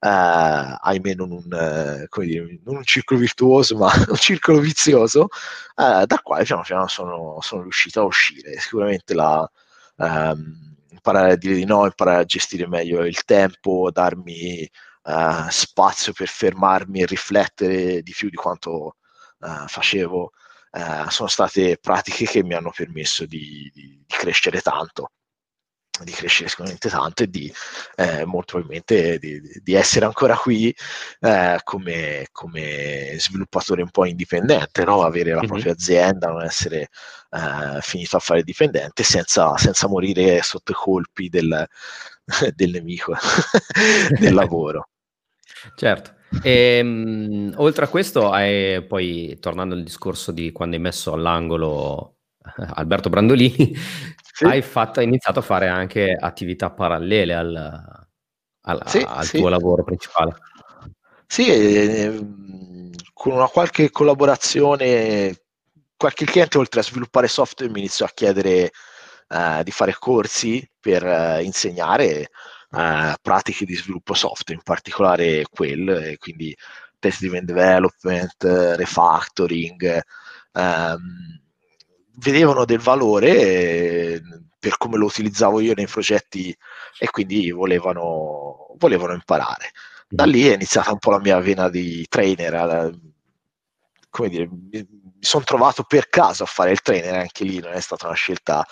ahimè non un, dire, non un, circolo virtuoso, ma [LAUGHS] un circolo vizioso, dal quale piano piano sono, sono, riuscito a uscire. Sicuramente la... Um, imparare a dire di no, imparare a gestire meglio il tempo, darmi uh, spazio per fermarmi e riflettere di più di quanto uh, facevo, uh, sono state pratiche che mi hanno permesso di, di, di crescere tanto di crescere sicuramente tanto e di eh, molto probabilmente di, di, essere ancora qui eh, come, come, sviluppatore un po' indipendente, no? avere la mm-hmm. propria azienda, non essere eh, finito a fare dipendente senza, senza morire sotto i colpi del, [LAUGHS] del nemico [LAUGHS] del lavoro. Certo. E, um, oltre a questo, hai, poi tornando al discorso di quando hai messo all'angolo eh, Alberto Brandolini, [LAUGHS] sì. hai, fatto, hai, iniziato a fare anche attività parallele al, al, sì, al sì. tuo lavoro principale. Sì, eh, con una qualche collaborazione, qualche cliente oltre a sviluppare software mi iniziò a chiedere eh, di fare corsi per eh, insegnare uh, pratiche di sviluppo software, in particolare quel, quindi test driven development, refactoring, um, vedevano del valore per come lo utilizzavo io nei progetti e quindi volevano, volevano imparare. Da lì è iniziata un po' la mia vena di trainer, come dire, mi sono trovato per caso a fare il trainer, anche lì non è stata una scelta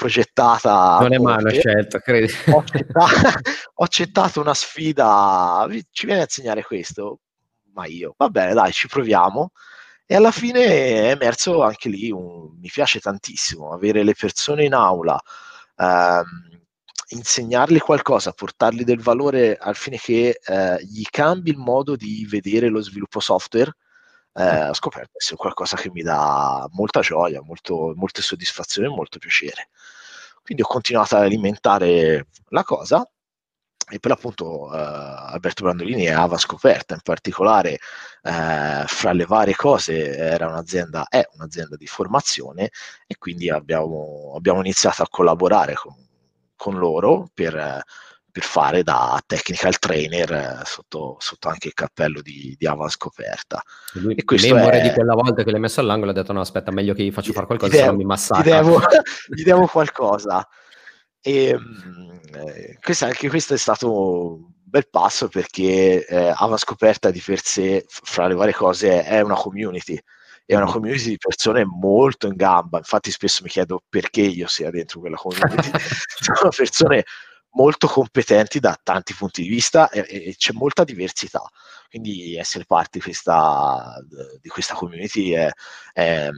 progettata. Non è mai una scelta, credi. Ho [LAUGHS] accettato, ho accettato una sfida, ci viene a insegnare questo, ma io, va bene, dai, ci proviamo. E alla fine è emerso anche lì, un, mi piace tantissimo avere le persone in aula, ehm, insegnargli qualcosa, portargli del valore al fine che eh, gli cambi il modo di vedere lo sviluppo software. Eh, ho scoperto essere qualcosa che mi dà molta gioia, molto, molte soddisfazioni e molto piacere. Quindi ho continuato ad alimentare la cosa e per l'appunto eh, Alberto Brandolini e Ava Scoperta in particolare eh, fra le varie cose era un'azienda, è un'azienda di formazione e quindi abbiamo, abbiamo iniziato a collaborare con, con loro per, per, fare da technical trainer eh, sotto, sotto, anche il cappello di, di Ava Scoperta. Lui, e questo è... di quella volta che l'hai messo all'angolo ha detto no aspetta meglio che gli faccio fare qualcosa se no mi massacra. Gli devo, [LAUGHS] gli devo qualcosa. E ehm, eh, questo, anche questo è stato un bel passo perché eh, Ava Scoperta di per sé, fra le varie cose, è una community. È una community di persone molto in gamba. Infatti, spesso mi chiedo perché io sia dentro quella community. [LAUGHS] [LAUGHS] Sono persone molto competenti da tanti punti di vista e, e, c'è molta diversità. Quindi essere parte di questa, di questa community è, è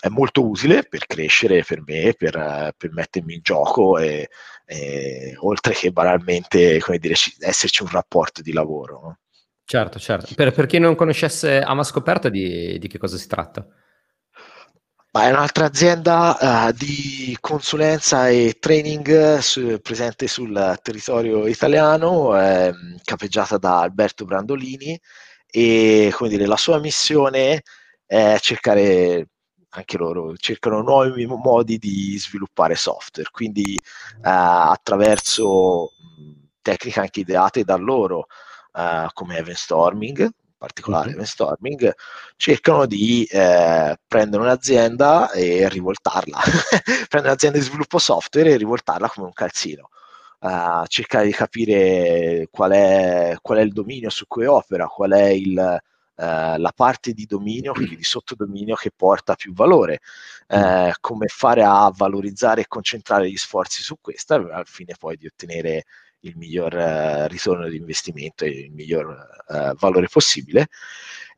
è molto utile per crescere per me, per, per mettermi in gioco e, e, oltre che banalmente come dire, esserci un rapporto di lavoro. No? Certo, certo. Per, per, chi non conoscesse Ama Scoperta, di, di che cosa si tratta? Ma è un'altra azienda uh, di consulenza e training su, presente sul territorio italiano, eh, capeggiata da Alberto Brandolini e dire, la sua missione è cercare anche loro cercano nuovi modi di sviluppare software, quindi eh, attraverso tecniche anche ideate da loro, eh, come event storming, in particolare mm-hmm. event storming, cercano di eh, prendere un'azienda e rivoltarla, [LAUGHS] prendere un'azienda di sviluppo software e rivoltarla come un calzino. Uh, cercare di capire qual è, qual è il dominio su cui opera, qual è il, eh, la parte di dominio, quindi di sottodominio che porta più valore, eh, come fare a valorizzare e concentrare gli sforzi su questa al fine poi di ottenere il miglior eh, ritorno di investimento e il miglior eh, valore possibile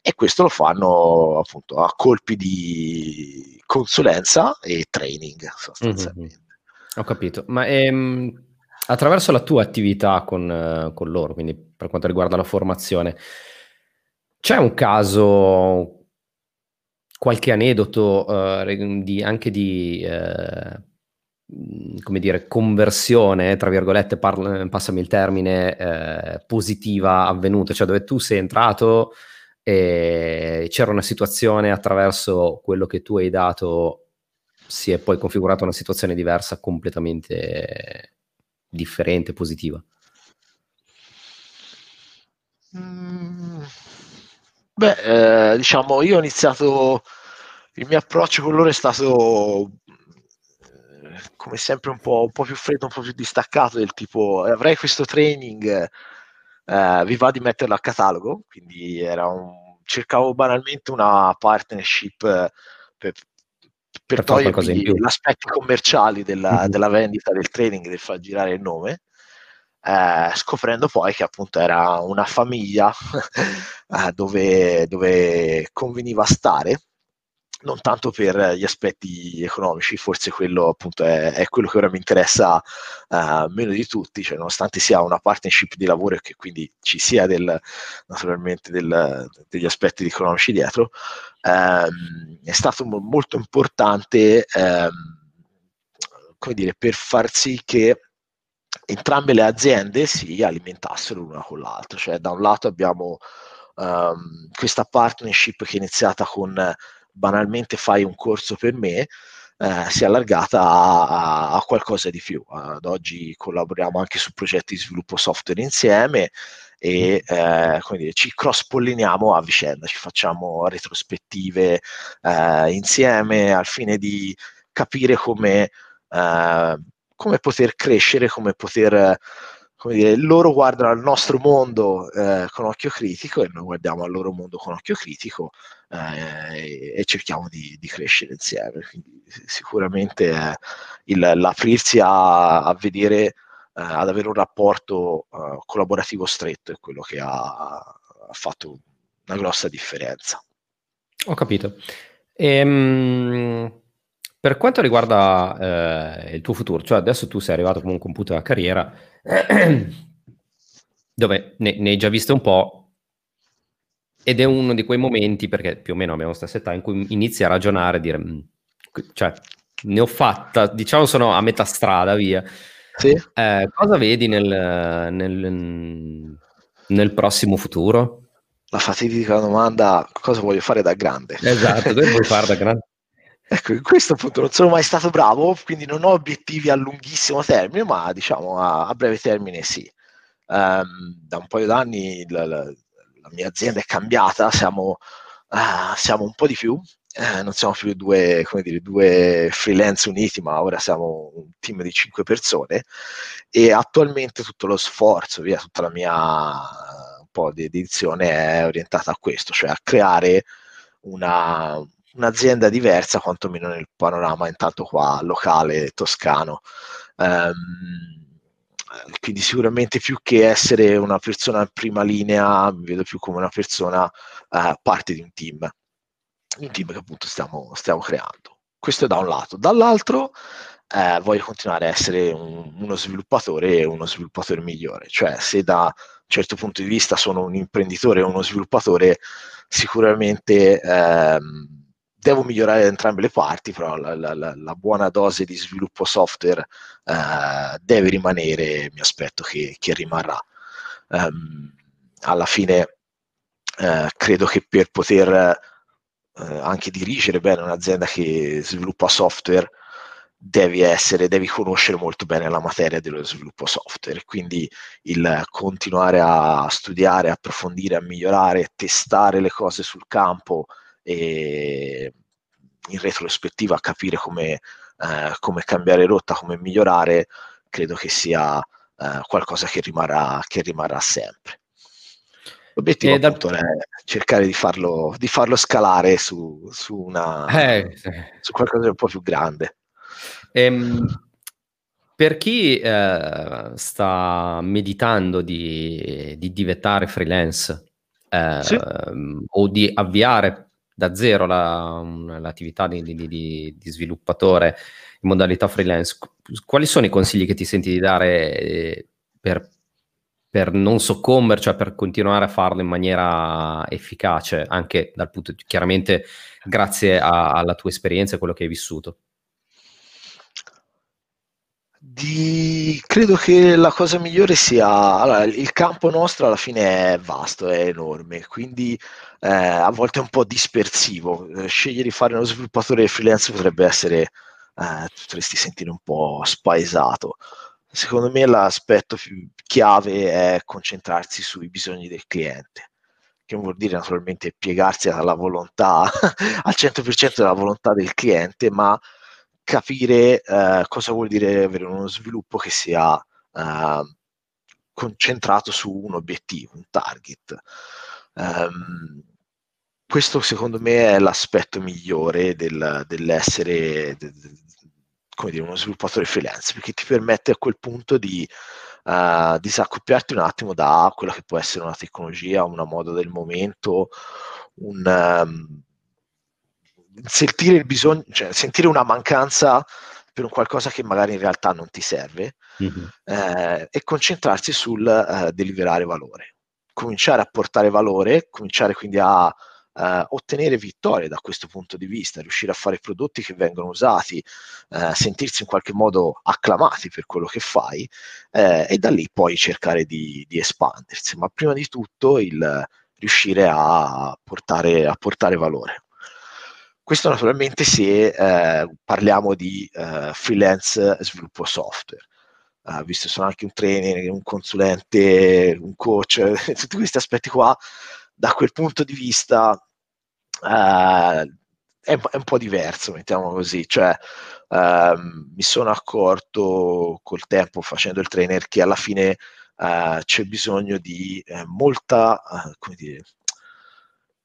e questo lo fanno appunto a colpi di consulenza e training sostanzialmente. Mm-hmm. Ho capito, ma ehm, attraverso la tua attività con, eh, con loro, quindi per quanto riguarda la formazione, c'è un caso, qualche aneddoto uh, di, anche di, uh, come dire, conversione, tra virgolette, parla, passami il termine, uh, positiva avvenuta, cioè dove tu sei entrato e c'era una situazione attraverso quello che tu hai dato si è poi configurata una situazione diversa, completamente differente, positiva? Mm. Beh, eh, diciamo, io ho iniziato, il mio approccio con loro è stato eh, come sempre un po', un po', più freddo, un po' più distaccato del tipo avrei questo training, eh, vi va di metterlo a catalogo, quindi era un, cercavo banalmente una partnership eh, per, per, per togliere gli aspetti commerciali della, mm-hmm. [LAUGHS] della vendita del training, del far girare il nome eh, scoprendo poi che appunto era una famiglia [LAUGHS] eh, dove, dove conveniva stare non tanto per gli aspetti economici, forse quello appunto è, è quello che ora mi interessa uh, meno di tutti, cioè nonostante sia una partnership di lavoro e che quindi ci sia del, naturalmente del, degli aspetti economici dietro, um, è stato molto importante um, come dire, per far sì che entrambe le aziende si alimentassero l'una con l'altra, cioè da un lato abbiamo um, questa partnership che è iniziata con banalmente fai un corso per me, eh, si è allargata a, a, qualcosa di più. Ad oggi collaboriamo anche su progetti di sviluppo software insieme e eh, dire, ci cross-polliniamo a vicenda, ci facciamo retrospettive eh, insieme al fine di capire come eh, come poter crescere, come poter come dire, loro guardano al nostro mondo eh, con occhio critico e noi guardiamo al loro mondo con occhio critico eh, e, e, cerchiamo di, di, crescere insieme. Quindi sicuramente eh, il, l'aprirsi a, a vedere, eh, ad avere un rapporto uh, collaborativo stretto è quello che ha, ha, fatto una grossa differenza. Ho capito. Ehm, per quanto riguarda eh, il tuo futuro, cioè adesso tu sei arrivato comunque a un punto della carriera [CLEARS THROAT] dove ne, ne hai già visto un po' ed è uno di quei momenti, perché più o meno abbiamo la stessa età, in cui inizi a ragionare dire, mm, cioè, ne ho fatta, diciamo sono a metà strada, via. Sì. Eh, cosa vedi nel, nel, nel, prossimo futuro? La fatidica domanda, cosa voglio fare da grande? Esatto, cosa vuoi fare da grande? [LAUGHS] Ecco, in questo appunto non sono mai stato bravo, quindi non ho obiettivi a lunghissimo termine, ma diciamo a, a breve termine sì. Um, da un paio d'anni la, la, la, mia azienda è cambiata, siamo, uh, siamo un po' di più, eh, non siamo più due, dire, due, freelance uniti, ma ora siamo un team di cinque persone e attualmente tutto lo sforzo, via tutta la mia un po' di edizione è orientata a questo, cioè a creare una, un'azienda diversa, quantomeno nel panorama intanto qua locale toscano. Um, quindi sicuramente più che essere una persona in prima linea, mi vedo più come una persona uh, parte di un team, un team che appunto stiamo, stiamo creando. Questo da un lato. Dall'altro eh, voglio continuare a essere un, uno sviluppatore e uno sviluppatore migliore. Cioè, se da un certo punto di vista sono un imprenditore e uno sviluppatore, sicuramente ehm, devo migliorare entrambe le parti, però la, la, la buona dose di sviluppo software eh, deve rimanere, mi aspetto che, che rimarrà. Um, alla fine eh, credo che per poter eh, anche dirigere bene un'azienda che sviluppa software devi essere, devi conoscere molto bene la materia dello sviluppo software, quindi il continuare a studiare, approfondire, a migliorare, testare le cose sul campo, e in retrospettiva capire come, eh, come cambiare rotta, come migliorare, credo che sia eh, qualcosa che rimarrà, che rimarrà sempre. L'obiettivo da... appunto è cercare di farlo, di farlo scalare su, su, una, eh, su qualcosa di un po' più grande. Ehm, per chi eh, sta meditando di, di diventare freelance eh, sì. o di avviare da zero la, l'attività di, di, di, di, sviluppatore in modalità freelance, quali sono i consigli che ti senti di dare eh, per, per non soccombere, cioè per continuare a farlo in maniera efficace, anche dal punto di, chiaramente grazie a, alla tua esperienza e quello che hai vissuto? Di... Credo che la cosa migliore sia allora, il campo nostro alla fine è vasto, è enorme, quindi eh, a volte è un po' dispersivo. Eh, scegliere di fare uno sviluppatore freelance potrebbe essere, eh, potresti sentire un po' spaesato. Secondo me l'aspetto chiave è concentrarsi sui bisogni del cliente, che vuol dire naturalmente piegarsi alla volontà, [LAUGHS] al 100% della volontà del cliente, ma capire uh, cosa vuol dire avere uno sviluppo che sia uh, concentrato su un obiettivo, un target. Um, questo secondo me è l'aspetto migliore del, dell'essere de, de, come dire, uno sviluppatore freelance, perché ti permette a quel punto di uh, disaccoppiarti un attimo da quella che può essere una tecnologia, una moda del momento, un, um, sentire il bisogno, cioè sentire una mancanza per un qualcosa che magari in realtà non ti serve mm-hmm. eh, e concentrarsi sul eh, deliberare valore, cominciare a portare valore, cominciare quindi a Uh, ottenere vittorie da questo punto di vista, riuscire a fare prodotti che vengono usati, uh, sentirsi in qualche modo acclamati per quello che fai uh, e da lì poi cercare di, di, espandersi, ma prima di tutto il riuscire a portare, a portare valore. Questo naturalmente se eh, parliamo di eh, freelance sviluppo software. Uh, visto sono anche un trainer, un consulente, un coach, [LAUGHS] tutti questi aspetti qua, da quel punto di vista uh, è, è, un po' diverso, mettiamo così, cioè ehm, mi sono accorto col tempo facendo il trainer che alla fine eh, c'è bisogno di eh, molta, eh, come dire,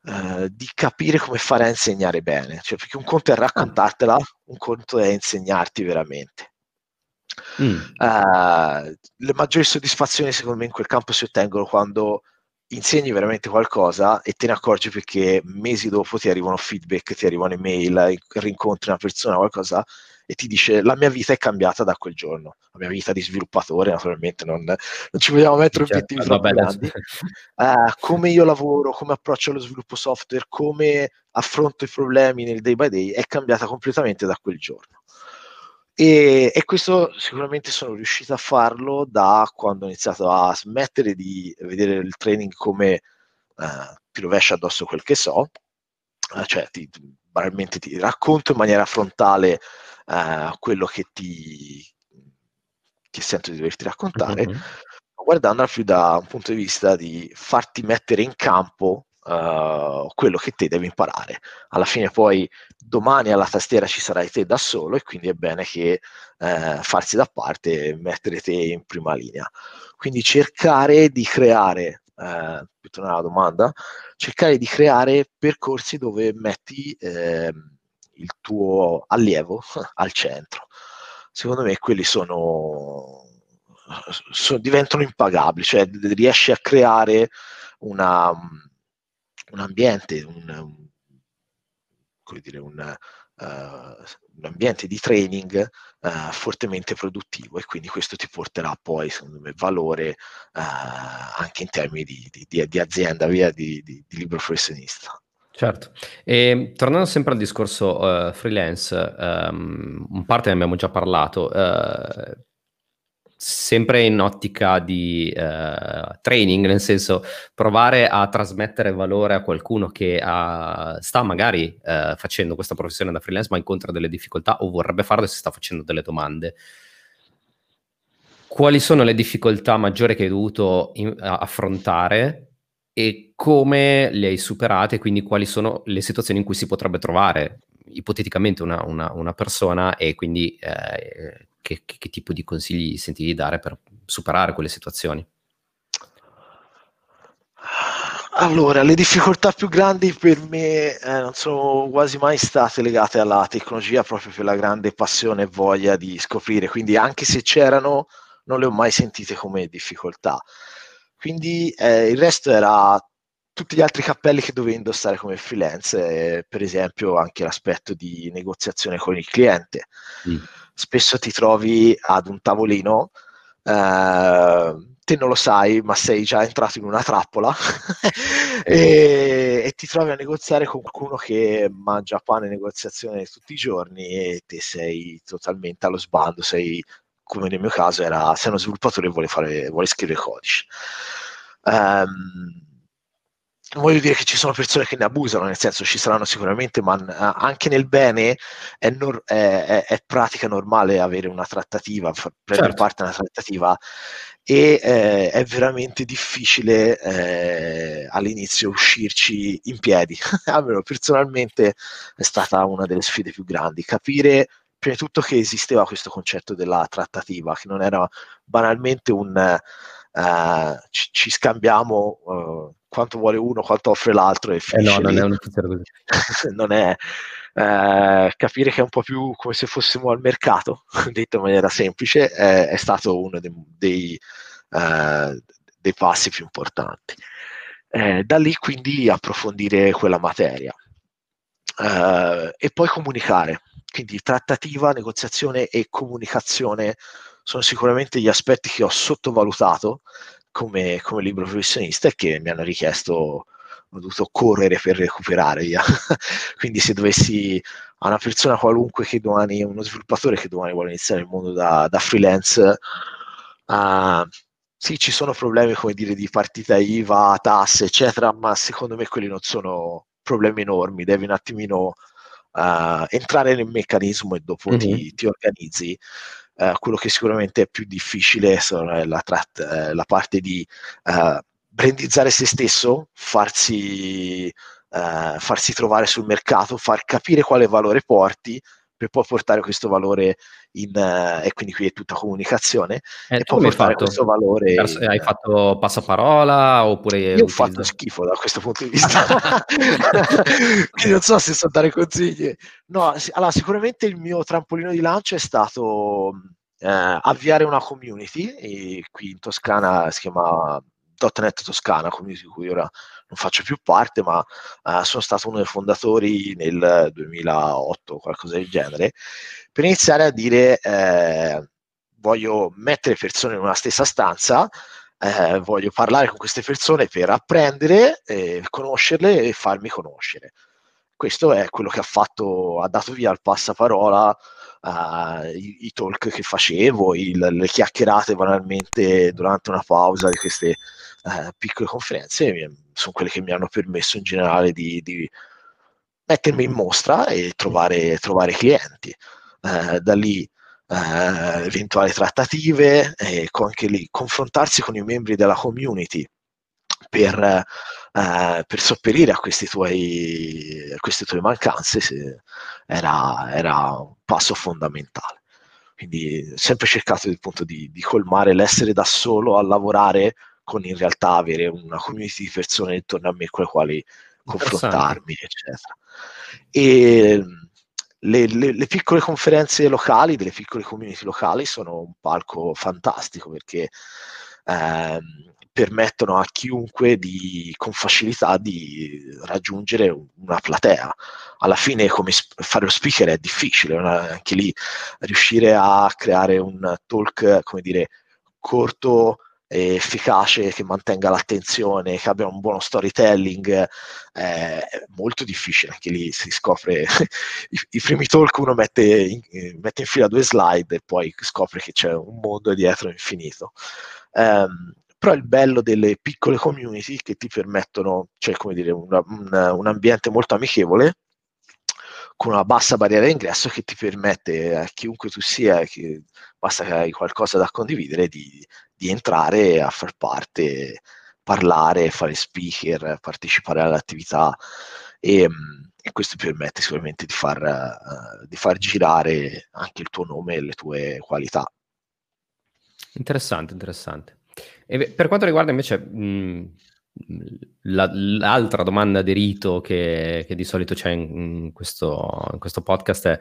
eh, di capire come fare a insegnare bene, cioè, perché un conto è raccontartela, un conto è insegnarti veramente. Mm. Uh, le maggiori soddisfazioni secondo me in quel campo si ottengono quando insegni veramente qualcosa e te ne accorgi perché mesi dopo ti arrivano feedback, ti arrivano email, rincontri una persona, qualcosa e ti dice la mia vita è cambiata da quel giorno, la mia vita di sviluppatore naturalmente, non, non ci vogliamo mettere certo, obiettivi troppo grandi, uh, come io lavoro, come approccio allo sviluppo software, come affronto i problemi nel day by day è cambiata completamente da quel giorno. E, e, questo sicuramente sono riuscito a farlo da quando ho iniziato a smettere di vedere il training come uh, ti rovescia addosso quel che so, uh, cioè ti, banalmente ti racconto in maniera frontale uh, quello che ti che sento di doverti raccontare, mm-hmm. guardando più da un punto di vista di farti mettere in campo uh, quello che te devi imparare. Alla fine poi domani alla tastiera ci sarai te da solo e quindi è bene che uh, farsi da parte e mettere te in prima linea. Quindi cercare di creare, uh, più tornare alla domanda, cercare di creare percorsi dove metti eh, il tuo allievo [LAUGHS] al centro. Secondo me quelli sono diventano impagabili, cioè riesci a creare una, un ambiente, un, un, dire, un, uh, un, ambiente di training uh, fortemente produttivo e quindi questo ti porterà poi, secondo me, valore uh, anche in termini di, di, di, azienda, via di, di, libero professionista. Certo, e tornando sempre al discorso uh, freelance, um, in parte ne abbiamo già parlato, uh, sempre in ottica di uh, training, nel senso provare a trasmettere valore a qualcuno che uh, sta magari uh, facendo questa professione da freelance ma incontra delle difficoltà o vorrebbe farlo e si sta facendo delle domande. Quali sono le difficoltà maggiori che hai dovuto in- affrontare e come le hai superate? Quindi quali sono le situazioni in cui si potrebbe trovare ipoteticamente una, una, una persona e quindi eh, che, che, che, tipo di consigli senti di dare per superare quelle situazioni? Allora, le difficoltà più grandi per me eh, non sono quasi mai state legate alla tecnologia, proprio per la grande passione e voglia di scoprire, quindi anche se c'erano, non le ho mai sentite come difficoltà. Quindi eh, il resto era tutti gli altri cappelli che dovevi indossare come freelance, eh, per esempio anche l'aspetto di negoziazione con il cliente. Mm. Spesso ti trovi ad un tavolino, eh, te non lo sai, ma sei già entrato in una trappola [LAUGHS] e, e, ti trovi a negoziare con qualcuno che mangia pane e negoziazione tutti i giorni e te sei totalmente allo sbando, sei come nel mio caso era sei uno sviluppatore e vuole, fare, vuole scrivere codice. Um, voglio dire che ci sono persone che ne abusano, nel senso ci saranno sicuramente, ma anche nel bene è, nor- è, è, pratica normale avere una trattativa, prendere certo. parte a una trattativa e eh, è veramente difficile eh, all'inizio uscirci in piedi. [LAUGHS] Almeno personalmente è stata una delle sfide più grandi, capire prima di tutto che esisteva questo concetto della trattativa, che non era banalmente un uh, ci, ci, scambiamo uh, quanto vuole uno, quanto offre l'altro e finisce eh no, [LAUGHS] non è un così. non è uh, capire che è un po' più come se fossimo al mercato, [LAUGHS] detto in maniera semplice, è, è stato uno dei, dei, dei, passi più importanti. Eh, da lì quindi approfondire quella materia. e poi comunicare, quindi trattativa, negoziazione e comunicazione sono sicuramente gli aspetti che ho sottovalutato come, come libro professionista e che mi hanno richiesto, ho dovuto correre per recuperare via. [LAUGHS] Quindi se dovessi a una persona qualunque che domani, uno sviluppatore che domani vuole iniziare il mondo da, da freelance, uh, sì, ci sono problemi come dire di partita IVA, tasse, eccetera, ma secondo me quelli non sono problemi enormi, devi un attimino uh, entrare nel meccanismo e dopo mm-hmm. ti, ti, organizzi. Uh, quello che sicuramente è più difficile è la, tra- uh, la parte di brandizzare se stesso, farsi eh, farsi trovare sul mercato, far capire quale valore porti per poi portare questo valore in, uh, e quindi qui è tutta comunicazione eh, e poi portare fatto? questo valore Pers- in, hai fatto passaparola oppure io ho fatto schifo da questo punto di vista [LAUGHS] quindi non so se so dare consigli no, allora sicuramente il mio trampolino di lancio è stato eh, avviare una community qui in Toscana si chiama .NET Toscana, community di cui ora non faccio più parte, ma uh, sono stato uno dei fondatori nel 2008 o qualcosa del genere, per iniziare a dire eh, voglio mettere persone in una stessa stanza, eh, voglio parlare con queste persone per apprendere, eh, conoscerle e farmi conoscere. Questo è quello che ha fatto, ha dato via il passaparola Uh, i, i, talk che facevo, il, le chiacchierate banalmente durante una pausa di queste uh, piccole conferenze sono quelle che mi hanno permesso in generale di, di mettermi in mostra e trovare, trovare clienti. Uh, da lì eventuali trattative, e anche lì confrontarsi con i membri della community per eh, per sopperire a, tuoi, a, queste tue mancanze era, era, un passo fondamentale. Quindi sempre cercato appunto di, di colmare l'essere da solo a lavorare con in realtà avere una community di persone intorno a me con le quali confrontarmi, eccetera. E le, le, le, piccole conferenze locali, delle piccole community locali, sono un palco fantastico perché ehm, permettono a chiunque di, con facilità di raggiungere una platea. Alla fine come sp- fare lo speaker è difficile, una, anche lì riuscire a creare un talk, come dire, corto efficace, che mantenga l'attenzione, che abbia un buono storytelling, è molto difficile. Anche lì si scopre [LAUGHS] i, primi talk uno mette in, mette in, fila due slide e poi scopre che c'è un mondo dietro infinito. Um, però il bello delle piccole community che ti permettono, cioè come dire, una, un, un ambiente molto amichevole, con una bassa barriera d'ingresso che ti permette a chiunque tu sia, che basta che hai qualcosa da condividere, di, di entrare a far parte, parlare, fare speaker, partecipare all'attività e, e questo permette sicuramente di far, uh, di far girare anche il tuo nome e le tue qualità. Interessante, interessante. E per quanto riguarda invece mh, la, l'altra domanda di rito che, che, di solito c'è in, in, questo, in questo, podcast è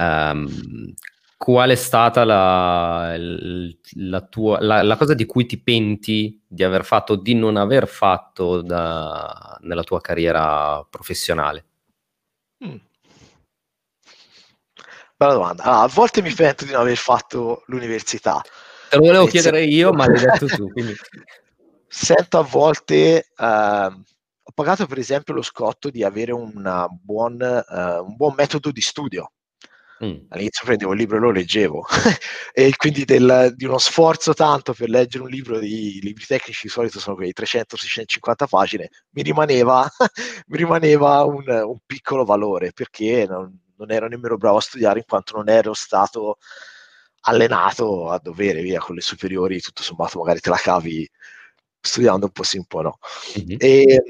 um, qual è stata la, la, tua, la, la, cosa di cui ti penti di aver fatto o di non aver fatto da, nella tua carriera professionale? Mm. Bella domanda. Allora, a volte mi pento di non aver fatto l'università. Te lo volevo chiedere io, ma l'hai detto tu. Quindi... [LAUGHS] Sento a volte, uh, ho pagato per esempio lo scotto di avere buon, uh, un buon metodo di studio. Mm. All'inizio prendevo il libro e lo leggevo, [LAUGHS] e quindi del, di uno sforzo tanto per leggere un libro di libri tecnici, di solito sono quei 300-650 pagine, mi rimaneva, [LAUGHS] mi rimaneva un, un, piccolo valore perché non, non ero nemmeno bravo a studiare in quanto non ero stato allenato a dovere, via, con le superiori, tutto sommato magari te la cavi studiando un po' sì, un po' no. Mm-hmm. E,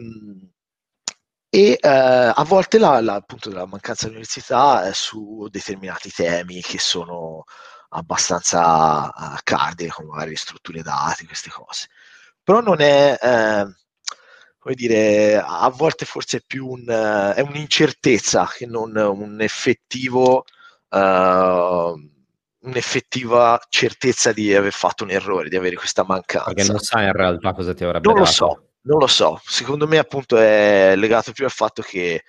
e eh, a volte la, la, appunto la mancanza di università è su determinati temi che sono abbastanza uh, cardine, come magari le strutture dati, queste cose. Però non è, eh, come dire, a volte forse è più un, uh, è un'incertezza che non un effettivo... Uh, un'effettiva certezza di aver fatto un errore, di avere questa mancanza. Perché non sai in realtà cosa ti avrebbe non dato. lo so, non lo so. Secondo me appunto è legato più al fatto che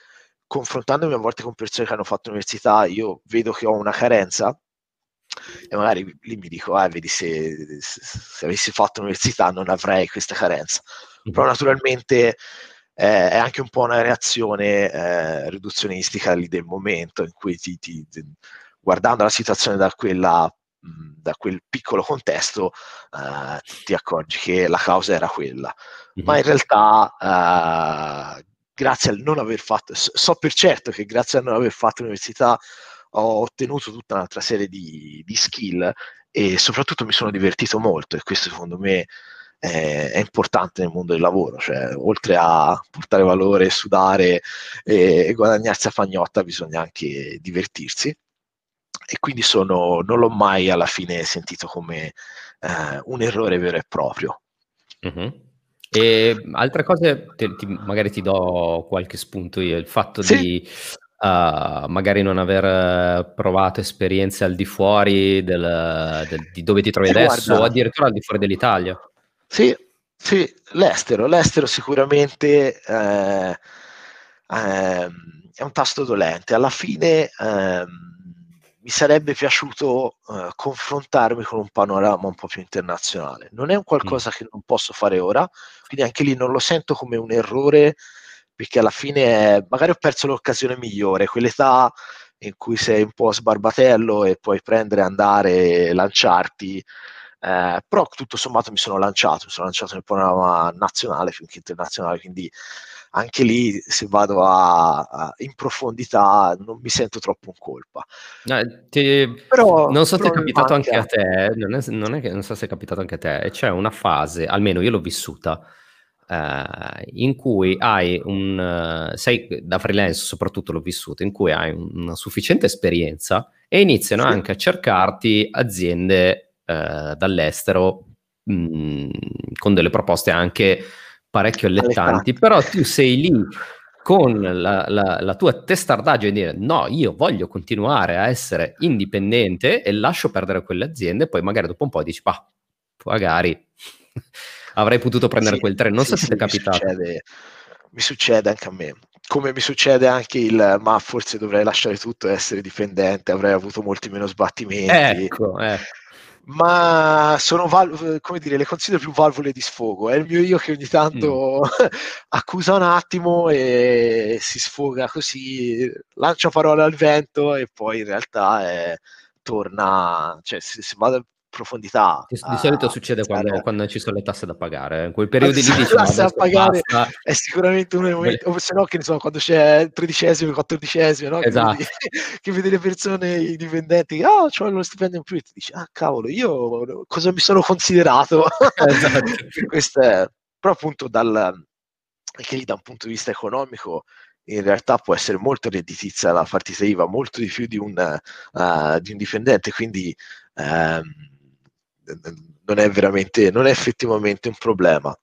confrontandomi a volte con persone che hanno fatto università, io vedo che ho una carenza e magari lì mi dico, ah, vedi se, se, se avessi fatto università non avrei questa carenza. Mm-hmm. Però naturalmente eh, è anche un po' una reazione eh, riduzionistica lì del momento in cui ti, ti, ti guardando la situazione da, quella, da quel piccolo contesto, eh, ti accorgi che la causa era quella. Mm-hmm. Ma in realtà, eh, grazie al non aver fatto, so per certo che grazie al non aver fatto l'università ho ottenuto tutta un'altra serie di, di skill e soprattutto mi sono divertito molto e questo secondo me è, è, importante nel mondo del lavoro, cioè oltre a portare valore, sudare e, e guadagnarsi a fagnotta bisogna anche divertirsi e quindi sono, non l'ho mai alla fine sentito come eh, un errore vero e proprio. Mm-hmm. E altre cose, te, ti, magari ti do qualche spunto io, il fatto sì. di uh, magari non aver provato esperienze al di fuori del, del, di dove ti trovi adesso guarda, o addirittura al di fuori dell'Italia. Sì, sì, l'estero, l'estero sicuramente eh, eh, è un tasto dolente. Alla fine eh, mi sarebbe piaciuto eh, confrontarmi con un panorama un po' più internazionale. Non è un qualcosa mm. che non posso fare ora, quindi anche lì non lo sento come un errore, perché alla fine magari ho perso l'occasione migliore, quell'età in cui sei un po' sbarbatello e puoi prendere, andare e lanciarti eh, però tutto sommato mi sono lanciato, mi sono lanciato nel panorama nazionale finché internazionale, quindi anche lì se vado a, a, in profondità non mi sento troppo in colpa. No, ti, però, non so se è capitato anche a te, non, è, non, è che, non so se è capitato anche a te, c'è una fase, almeno io l'ho vissuta, Uh, in cui hai un, sei da freelance soprattutto l'ho vissuto, in cui hai una sufficiente esperienza e iniziano sì. anche a cercarti aziende eh, dall'estero mh, mm, con delle proposte anche parecchio allettanti, però tu sei lì con la, la, la tua testardaggine e dire no, io voglio continuare a essere indipendente e lascio perdere quelle aziende, poi magari dopo un po' dici, bah, magari [LAUGHS] avrei potuto prendere sì, quel treno, non sì, so se sì, ti è capitato. Mi succede, mi succede anche a me, come mi succede anche il ma forse dovrei lasciare tutto e essere dipendente, avrei avuto molti meno sbattimenti. Ecco, ecco ma sono val- come dire, le considero più valvole di sfogo. È il mio io che ogni tanto mm. [LAUGHS] accusa un attimo e si sfoga così, lancia parole al vento e poi in realtà è, torna, cioè se, se vado profondità. Di, di solito succede quando, quando, ci sono le tasse da pagare. In quei periodi lì diciamo, tasse da pagare basta. è sicuramente uno dei momenti, o se no che ne so, quando c'è tredicesimo, quattordicesimo, no? esatto. che, vedi, [LAUGHS] che vedi le persone, i dipendenti, ah, oh, c'ho lo stipendio in più, e ti dici, ah, cavolo, io cosa mi sono considerato? Esatto. [LAUGHS] Questo è, però appunto dal, anche lì da un punto di vista economico in realtà può essere molto redditizia la partita IVA, molto di più di un, uh, di un dipendente, quindi um, non è veramente, non è effettivamente un problema.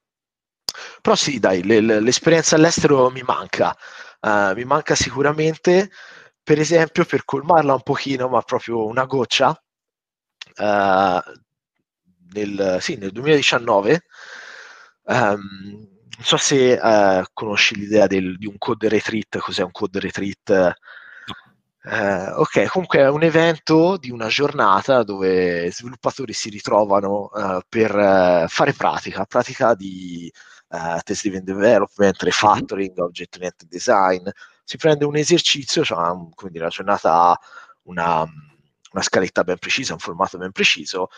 Però sì, dai, le, le, l'esperienza all'estero mi manca, uh, mi manca sicuramente, per esempio, per colmarla un pochino, ma proprio una goccia, uh, nel, sì, nel 2019, um, ehm, non so se uh, conosci l'idea del, di un code retreat, cos'è un code retreat? Eh, ok, comunque è un evento di una giornata dove sviluppatori si ritrovano uh, per uh, fare pratica, pratica di test driven development, refactoring, mm-hmm. object oriented design. Si prende un esercizio, cioè un, quindi la giornata ha una, una, scaletta ben precisa, un formato ben preciso,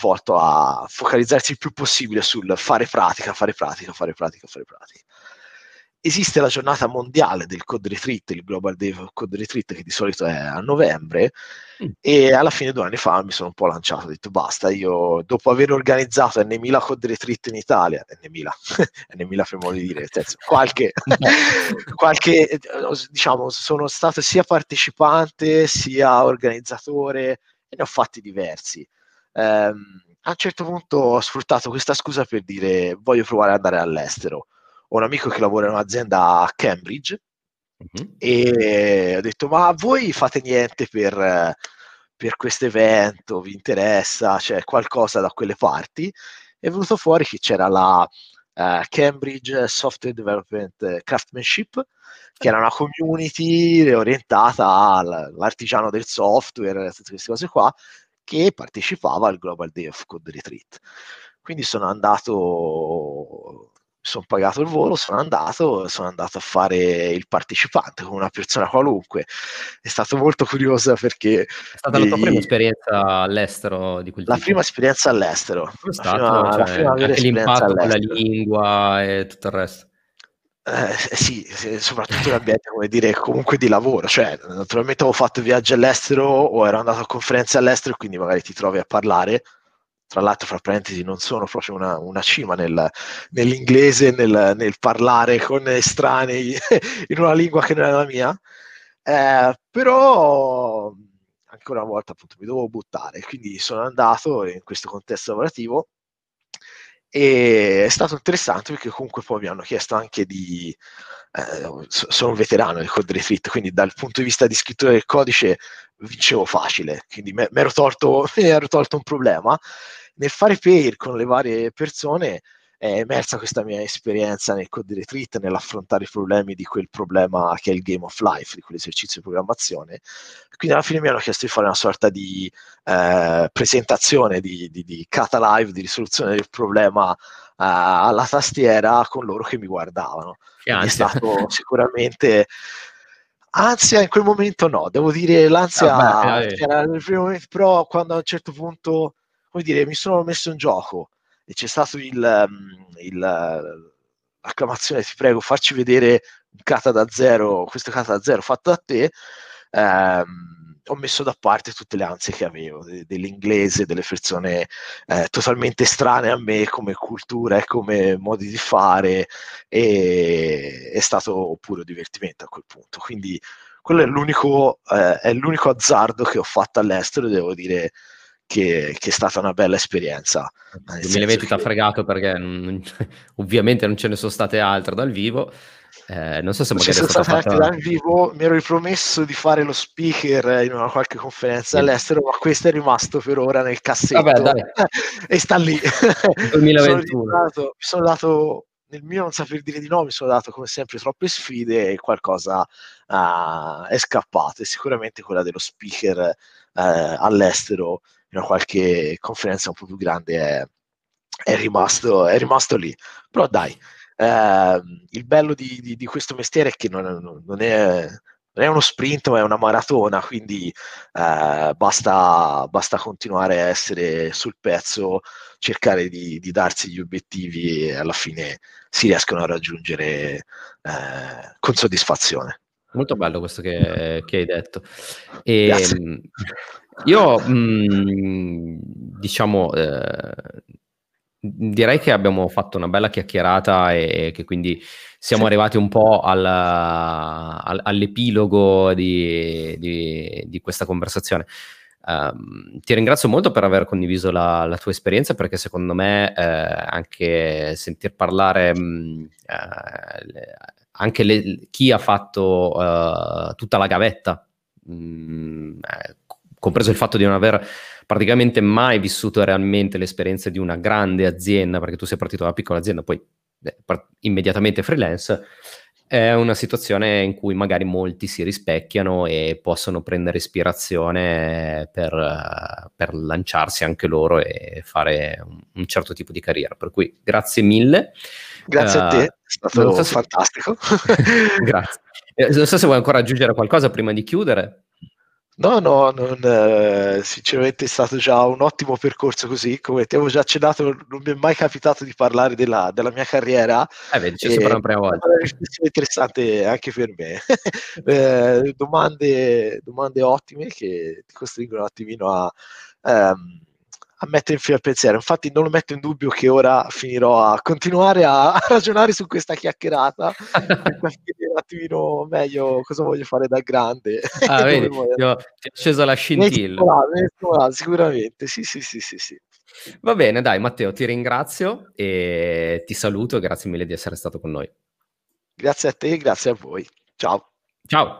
volto a focalizzarsi il più possibile sul fare pratica, fare pratica, fare pratica, fare pratica esiste la giornata mondiale del Code Retreat, il Global Day Code Retreat, che di solito è a novembre, mm. e alla fine due anni fa mi sono un po' lanciato, ho detto basta, io dopo aver organizzato N1000 Code Retreat in Italia, N1000, N1000 per modo di dire, senso, qualche, [LAUGHS] qualche, diciamo, sono stato sia partecipante sia organizzatore e ne ho fatti diversi. Um, a un certo punto ho sfruttato questa scusa per dire voglio provare ad andare all'estero ho un amico che lavora in un'azienda a Cambridge uh-huh. e ho detto ma voi fate niente per, per questo evento, vi interessa, c'è cioè qualcosa da quelle parti? È venuto fuori che c'era la uh, Cambridge Software Development Craftsmanship, che era una community orientata all'artigiano del software, tutte queste cose qua, che partecipava al Global Day of Code Retreat. Quindi sono andato sono pagato il volo, sono andato, sono andato a fare il partecipante come una persona qualunque. È stato molto curioso perché... È stata la tua prima esperienza all'estero di quel La tipo? prima esperienza all'estero. Come è stato? Prima, cioè, la prima anche l'impatto con la lingua e tutto il resto. Eh, sì, soprattutto in ambiente come dire comunque di lavoro, cioè naturalmente avevo fatto viaggi all'estero o ero andato a conferenze all'estero, quindi magari ti trovi a parlare tra l'altro, fra parentesi, non sono proprio una, una cima nel, nell'inglese, nel, nel, parlare con estranei [LAUGHS] in una lingua che non è la mia, eh, però ancora una volta appunto mi dovevo buttare, quindi sono andato in questo contesto lavorativo e è stato interessante perché comunque poi mi hanno chiesto anche di... Eh, sono un veterano del code retreat, quindi dal punto di vista di scrittura del codice vincevo facile, quindi [LAUGHS] mi ero tolto, tolto un problema. Nel fare pair con le varie persone è emersa questa mia esperienza nel code retreat, nell'affrontare i problemi di quel problema che è il game of life, di quell'esercizio di programmazione. Quindi alla fine mi hanno chiesto di fare una sorta di eh, presentazione di, di, di kata live, di risoluzione del problema uh, alla tastiera con loro che mi guardavano. È stato [LAUGHS] sicuramente ansia in quel momento no, devo dire l'ansia ah, beh, era nel primo momento, però quando a un certo punto, come dire, mi sono messo in gioco e c'è stato il, ehm, il, l'acclamazione ti prego farci vedere un kata da zero questo kata da zero fatto da te ehm, ho messo da parte tutte le ansie che avevo de- dell'inglese delle persone eh, totalmente strane a me come cultura e come modi di fare e è stato puro divertimento a quel punto. Quindi quello è l'unico, eh, è l'unico azzardo che ho fatto all'estero devo dire che, che, è stata una bella esperienza. Il 2020 ti ha fregato perché non, [LAUGHS] ovviamente non ce ne sono state altre dal vivo. Eh, non so se magari sono state fatta... dal vivo. Mi ero ripromesso di fare lo speaker in una qualche conferenza sì. all'estero, ma questo è rimasto per ora nel cassetto Vabbè, [LAUGHS] e sta lì. [LAUGHS] 2021. mi sono dato nel mio non saper dire di no, mi sono dato come sempre troppe sfide e qualcosa uh, è scappato. E sicuramente quella dello speaker uh, all'estero in una qualche conferenza un po' più grande è, è, rimasto, è rimasto lì. Però dai, eh, il bello di, di, di, questo mestiere è che non, non, è, non, è, uno sprint, ma è una maratona, quindi eh, basta, basta, continuare a essere sul pezzo, cercare di, di, darsi gli obiettivi e alla fine si riescono a raggiungere eh, con soddisfazione. Molto bello questo che, che hai detto. E, io, mh, mm, diciamo, eh, direi che abbiamo fatto una bella chiacchierata e che quindi siamo sì. arrivati un po' alla, all, all'epilogo di, di, di, questa conversazione. Um, ti ringrazio molto per aver condiviso la, la tua esperienza perché secondo me eh, anche sentir parlare mh, mm, eh, anche le, chi ha fatto uh, tutta la gavetta mh, mm, eh, compreso il fatto di non aver praticamente mai vissuto realmente l'esperienza di una grande azienda, perché tu sei partito da una piccola azienda, poi beh, immediatamente freelance, è una situazione in cui magari molti si rispecchiano e possono prendere ispirazione per, per lanciarsi anche loro e fare un, un, certo tipo di carriera. Per cui grazie mille. Grazie uh, a te, è stato so se... fantastico. [LAUGHS] grazie. Eh, non so se vuoi ancora aggiungere qualcosa prima di chiudere. No, no, non, eh, sinceramente è stato già un ottimo percorso così, come ti avevo già accennato, non mi è mai capitato di parlare della, della mia carriera. Eh, vedi, c'è sempre una prima volta. È una riflessione interessante anche per me. [LAUGHS] eh, domande, domande ottime che ti costringono un attimino a... Um, a mettere in filo al pensiero. Infatti, non lo metto in dubbio che ora finirò a continuare a, a ragionare su questa chiacchierata [LAUGHS] per capire un attimino meglio cosa voglio fare da grande. Ah, [LAUGHS] vedi, ti ho, ti ho sceso la scintilla. sicuramente, sì, sì, sì, sì, sì. Va bene, dai, Matteo, ti ringrazio e ti saluto. Grazie mille di essere stato con noi. Grazie a te, grazie a voi. Ciao. Ciao.